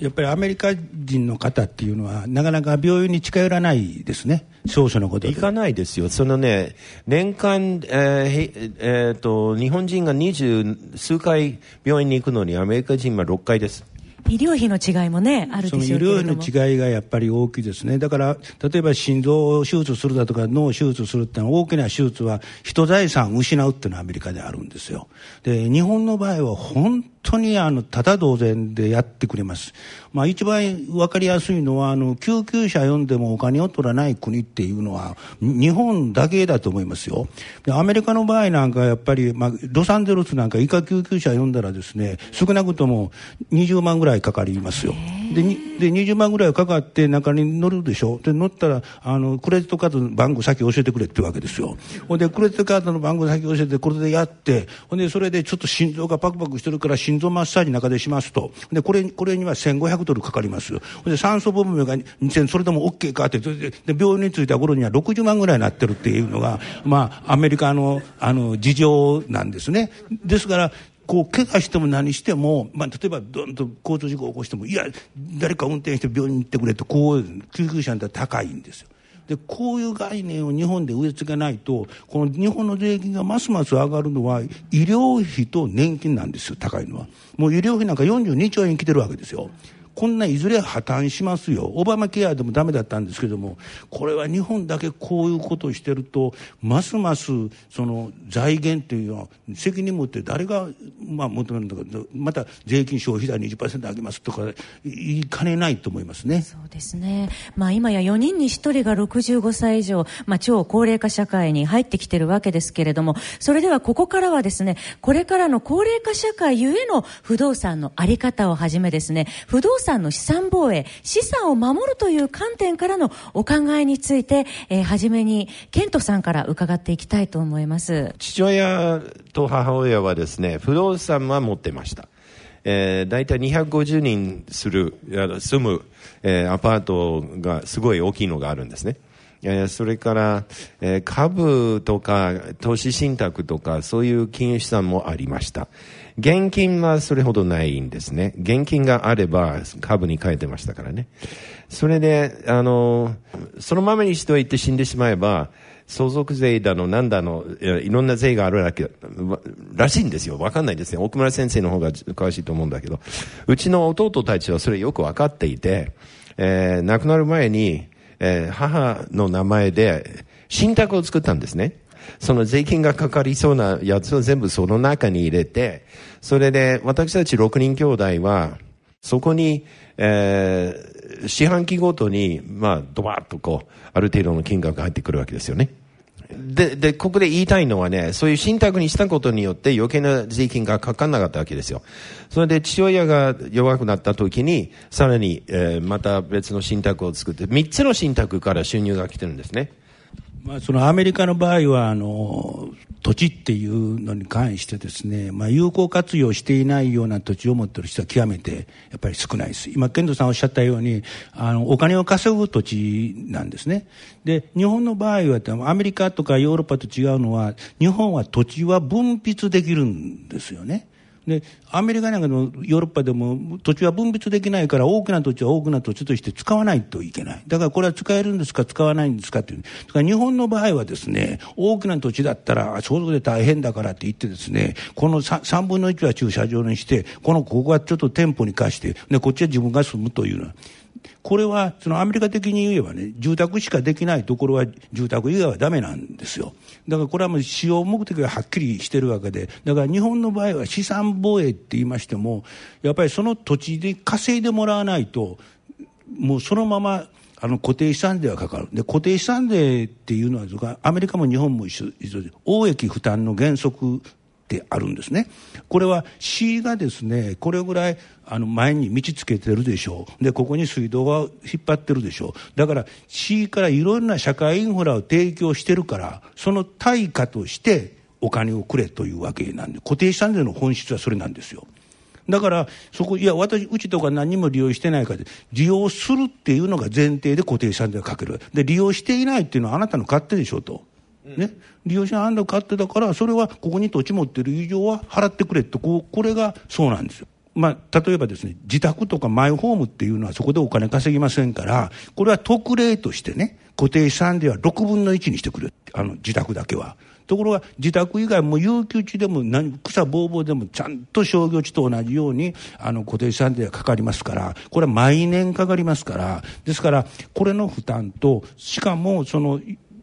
やっぱりアメリカ人の方っていうのは、なかなか病院に近寄らないですね。少々のこと行かないですよ。そのね、年間、えーえー、と、日本人が二十数回病院に行くのにアメリカ人は6回です。医療費の違いもね、あるでしょうその医療費の違いがやっぱり大きいですね。だから、例えば心臓手術するだとか脳手術するってのは大きな手術は人財産を失うっていうのはアメリカであるんですよ。で、日本の場合は本当にあの、ただ同然でやってくれます。まあ一番わかりやすいのは、あの、救急車呼んでもお金を取らない国っていうのは、日本だけだと思いますよ。アメリカの場合なんかやっぱり、まあ、ロサンゼルスなんか医科救急車呼んだらですね、少なくとも20万ぐらいかかりますよ。で、で20万ぐらいかかって中に乗るでしょ。で、乗ったら、あの、クレジットカードの番号先教えてくれってわけですよ。ほんで、クレジットカードの番号先教えて、これでやって、ほんで、それでちょっと心臓がパクパクしてるから心臓マッサージ中でしますと。で、これ、これには1500ドルかかります。で、酸素ボンベが2000、それでも OK かって、で、病院に着いた頃には60万ぐらいになってるっていうのが、まあ、アメリカの、あの、事情なんですね。ですから、こう、怪我しても何しても、まあ、例えば、どんと交通事故を起こしても、いや、誰か運転して病院に行ってくれと、こう、救急車に高いんですよ。で、こういう概念を日本で植え付けないと、この日本の税金がますます上がるのは、医療費と年金なんですよ、高いのは。もう医療費なんか42兆円来てるわけですよ。こんないずれ破綻しますよ。オバマケアでもダメだったんですけども、これは日本だけこういうことをしてると、ますますその財源というのは責任持って誰が、まあ、求めるんだけど、また税金消費税20%上げますとか言いかねないと思いますね。そうですね。まあ今や4人に1人が65歳以上、まあ超高齢化社会に入ってきてるわけですけれども、それではここからはですね、これからの高齢化社会ゆえの不動産のあり方をはじめですね、不動産産の資産防衛、資産を守るという観点からのお考えについて、えー、初めに、ケントさんから伺っていきたいと思います。父親と母親はですね、不動産は持ってました。えー、大体250人する、住む、えー、アパートがすごい大きいのがあるんですね。えー、それから、えー、株とか投資信託とかそういう金融資産もありました。現金はそれほどないんですね。現金があれば株に変えてましたからね。それで、あの、そのままにしておいて死んでしまえば、相続税だの、なんだの、いろんな税があるらけらしいんですよ。わかんないですね。奥村先生の方が詳しいと思うんだけど、うちの弟たちはそれよくわかっていて、えー、亡くなる前に、えー、母の名前で、信託を作ったんですね。その税金がかかりそうなやつを全部その中に入れて、それで私たち6人兄弟は、そこに、えー、四半期ごとに、まあ、ドバッとこう、ある程度の金額が入ってくるわけですよね。で、で、ここで言いたいのはね、そういう信託にしたことによって余計な税金がかかんなかったわけですよ。それで父親が弱くなった時に、さらに、えー、また別の信託を作って、3つの信託から収入が来てるんですね。まあ、そのアメリカの場合はあの土地っていうのに関してですね、まあ、有効活用していないような土地を持っている人は極めてやっぱり少ないです。今健人さんおっしゃったようにあのお金を稼ぐ土地なんですね。で日本の場合はアメリカとかヨーロッパと違うのは日本は土地は分泌できるんですよね。でアメリカなんかのヨーロッパでも土地は分別できないから大きな土地は大きな土地として使わないといけない。だからこれは使えるんですか使わないんですかっていう。だから日本の場合はですね大きな土地だったら相続で大変だからって言ってですねこの 3, 3分の1は駐車場にしてこのここはちょっと店舗に貸してでこっちは自分が住むというのは。これはそのアメリカ的に言えばね住宅しかできないところは住宅以外はダメなんですよ。だからこれはもう使用目的がはっきりしてるわけでだから日本の場合は資産防衛って言いましてもやっぱりその土地で稼いでもらわないともうそのままあの固定資産税はかかる。で固定資産税っていうのはアメリカも日本も一緒一緒で大益負担の原則てあるんですね。これは市がですね、これぐらいあの前に道つけてるでしょう。で、ここに水道が引っ張ってるでしょう。だから市からいろんな社会インフラを提供してるから、その対価としてお金をくれというわけなんで、固定資産税の本質はそれなんですよ。だから、そこ、いや、私、うちとか何も利用してないから、利用するっていうのが前提で固定資産税をかける。で、利用していないっていうのはあなたの勝手でしょうと。ね、利用者あんた買ってたからそれはここに土地持ってる以上は払ってくれってこうこれがそうなんですよ。まあ、例えばですね自宅とかマイホームっていうのはそこでお金稼ぎませんからこれは特例としてね固定資産では6分の1にしてくれあの自宅だけは。ところが自宅以外も有給地でも何草ぼうぼうでもちゃんと商業地と同じようにあの固定資産税がかかりますからこれは毎年かかりますからですからこれの負担としかもその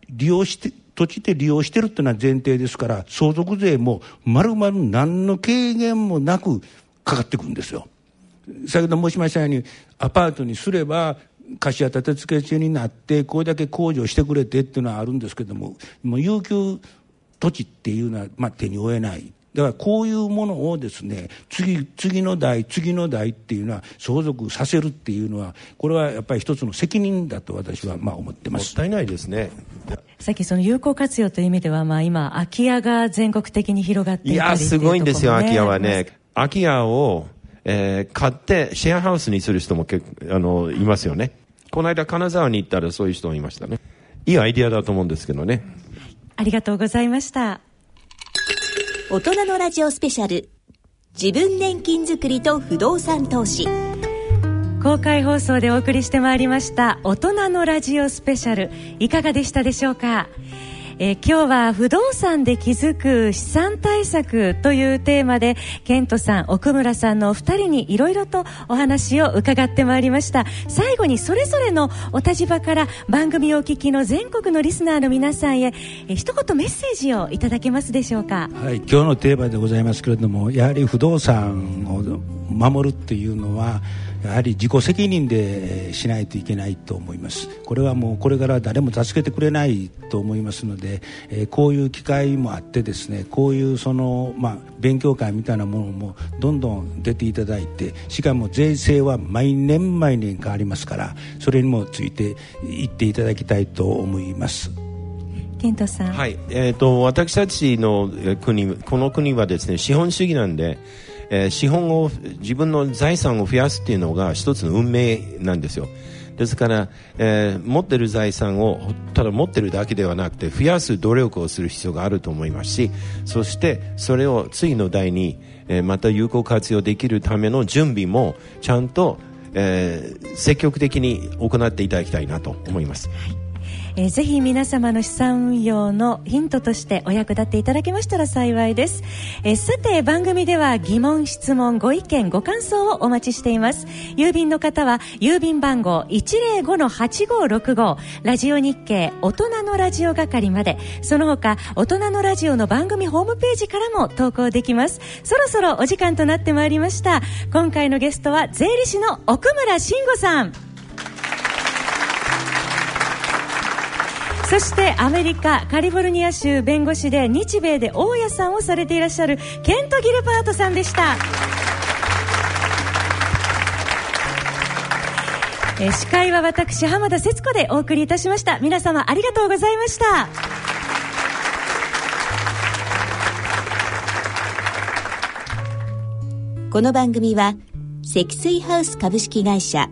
利用して土地で利用してるっていうのは前提ですから相続税もまるまる何の軽減もなくかかってくるんですよ。先ほど申しましたようにアパートにすれば貸し当て付け中になってこれだけ控除してくれてっていうのはあるんですけどももう有給土地っていうのは、まあ、手に負えないだからこういうものをですね次次の代次の代っていうのは相続させるっていうのはこれはやっぱり一つの責任だと私はまあ思ってます。もったいないですね。さっきその有効活用という意味では、まあ、今空き家が全国的に広がっていたりいやすごいんですよ空き家はね。空き家を、えー、買ってシェアハウスにする人も結あのいますよね。この間金沢に行ったらそういう人もいましたね。いいアイディアだと思うんですけどね。ありがとうございました大人のラジオスペシャル。自分年金づくりと不動産投資。公開放送でお送りしてまいりました。大人のラジオスペシャル。いかがでしたでしょうか？えー、今日は不動産で気づく資産対策というテーマでケントさん奥村さんのお二人にいろいろとお話を伺ってまいりました。最後にそれぞれのお立場から番組をお聞きの全国のリスナーの皆さんへ、えー、一言メッセージをいただけますでしょうか？はい今日のテーマでございますけれどもやはり不動産を守るっていうのはやはり自己責任でしないといけないと思います。これはもうこれから誰も助けてくれないと思いますので、えー、こういう機会もあってですねこういうその、まあ、勉強会みたいなものもどんどん出ていただいてしかも税制は毎年毎年変わりますからそれにもついていっていただきたいと思います。健人さん。はい、えーと私たちの国この国はですね資本主義なんでえー、資本を自分の財産を増やすっていうのが一つの運命なんですよですから、えー、持ってる財産をただ持ってるだけではなくて増やす努力をする必要があると思いますしそしてそれを次の代に、えー、また有効活用できるための準備もちゃんと、えー、積極的に行っていただきたいなと思います。はいえー、ぜひ皆様の資産運用のヒントとしてお役立ていただけましたら幸いです、えー、さて番組では疑問質問ご意見ご感想をお待ちしています。郵便の方は郵便番号105-8565ラジオ日経大人のラジオ係まで。その他大人のラジオの番組ホームページからも投稿できます。そろそろお時間となってまいりました。今回のゲストは税理士の奥村慎吾さん。そしてアメリカカリフォルニア州弁護士で日米で大家さんをされていらっしゃるケント・ギルパートさんでした。え、司会は私浜田節子でお送りいたしました皆様ありがとうございましたこの番組は積水ハウス株式会社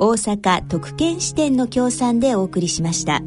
大阪特権支店の協賛でお送りしました。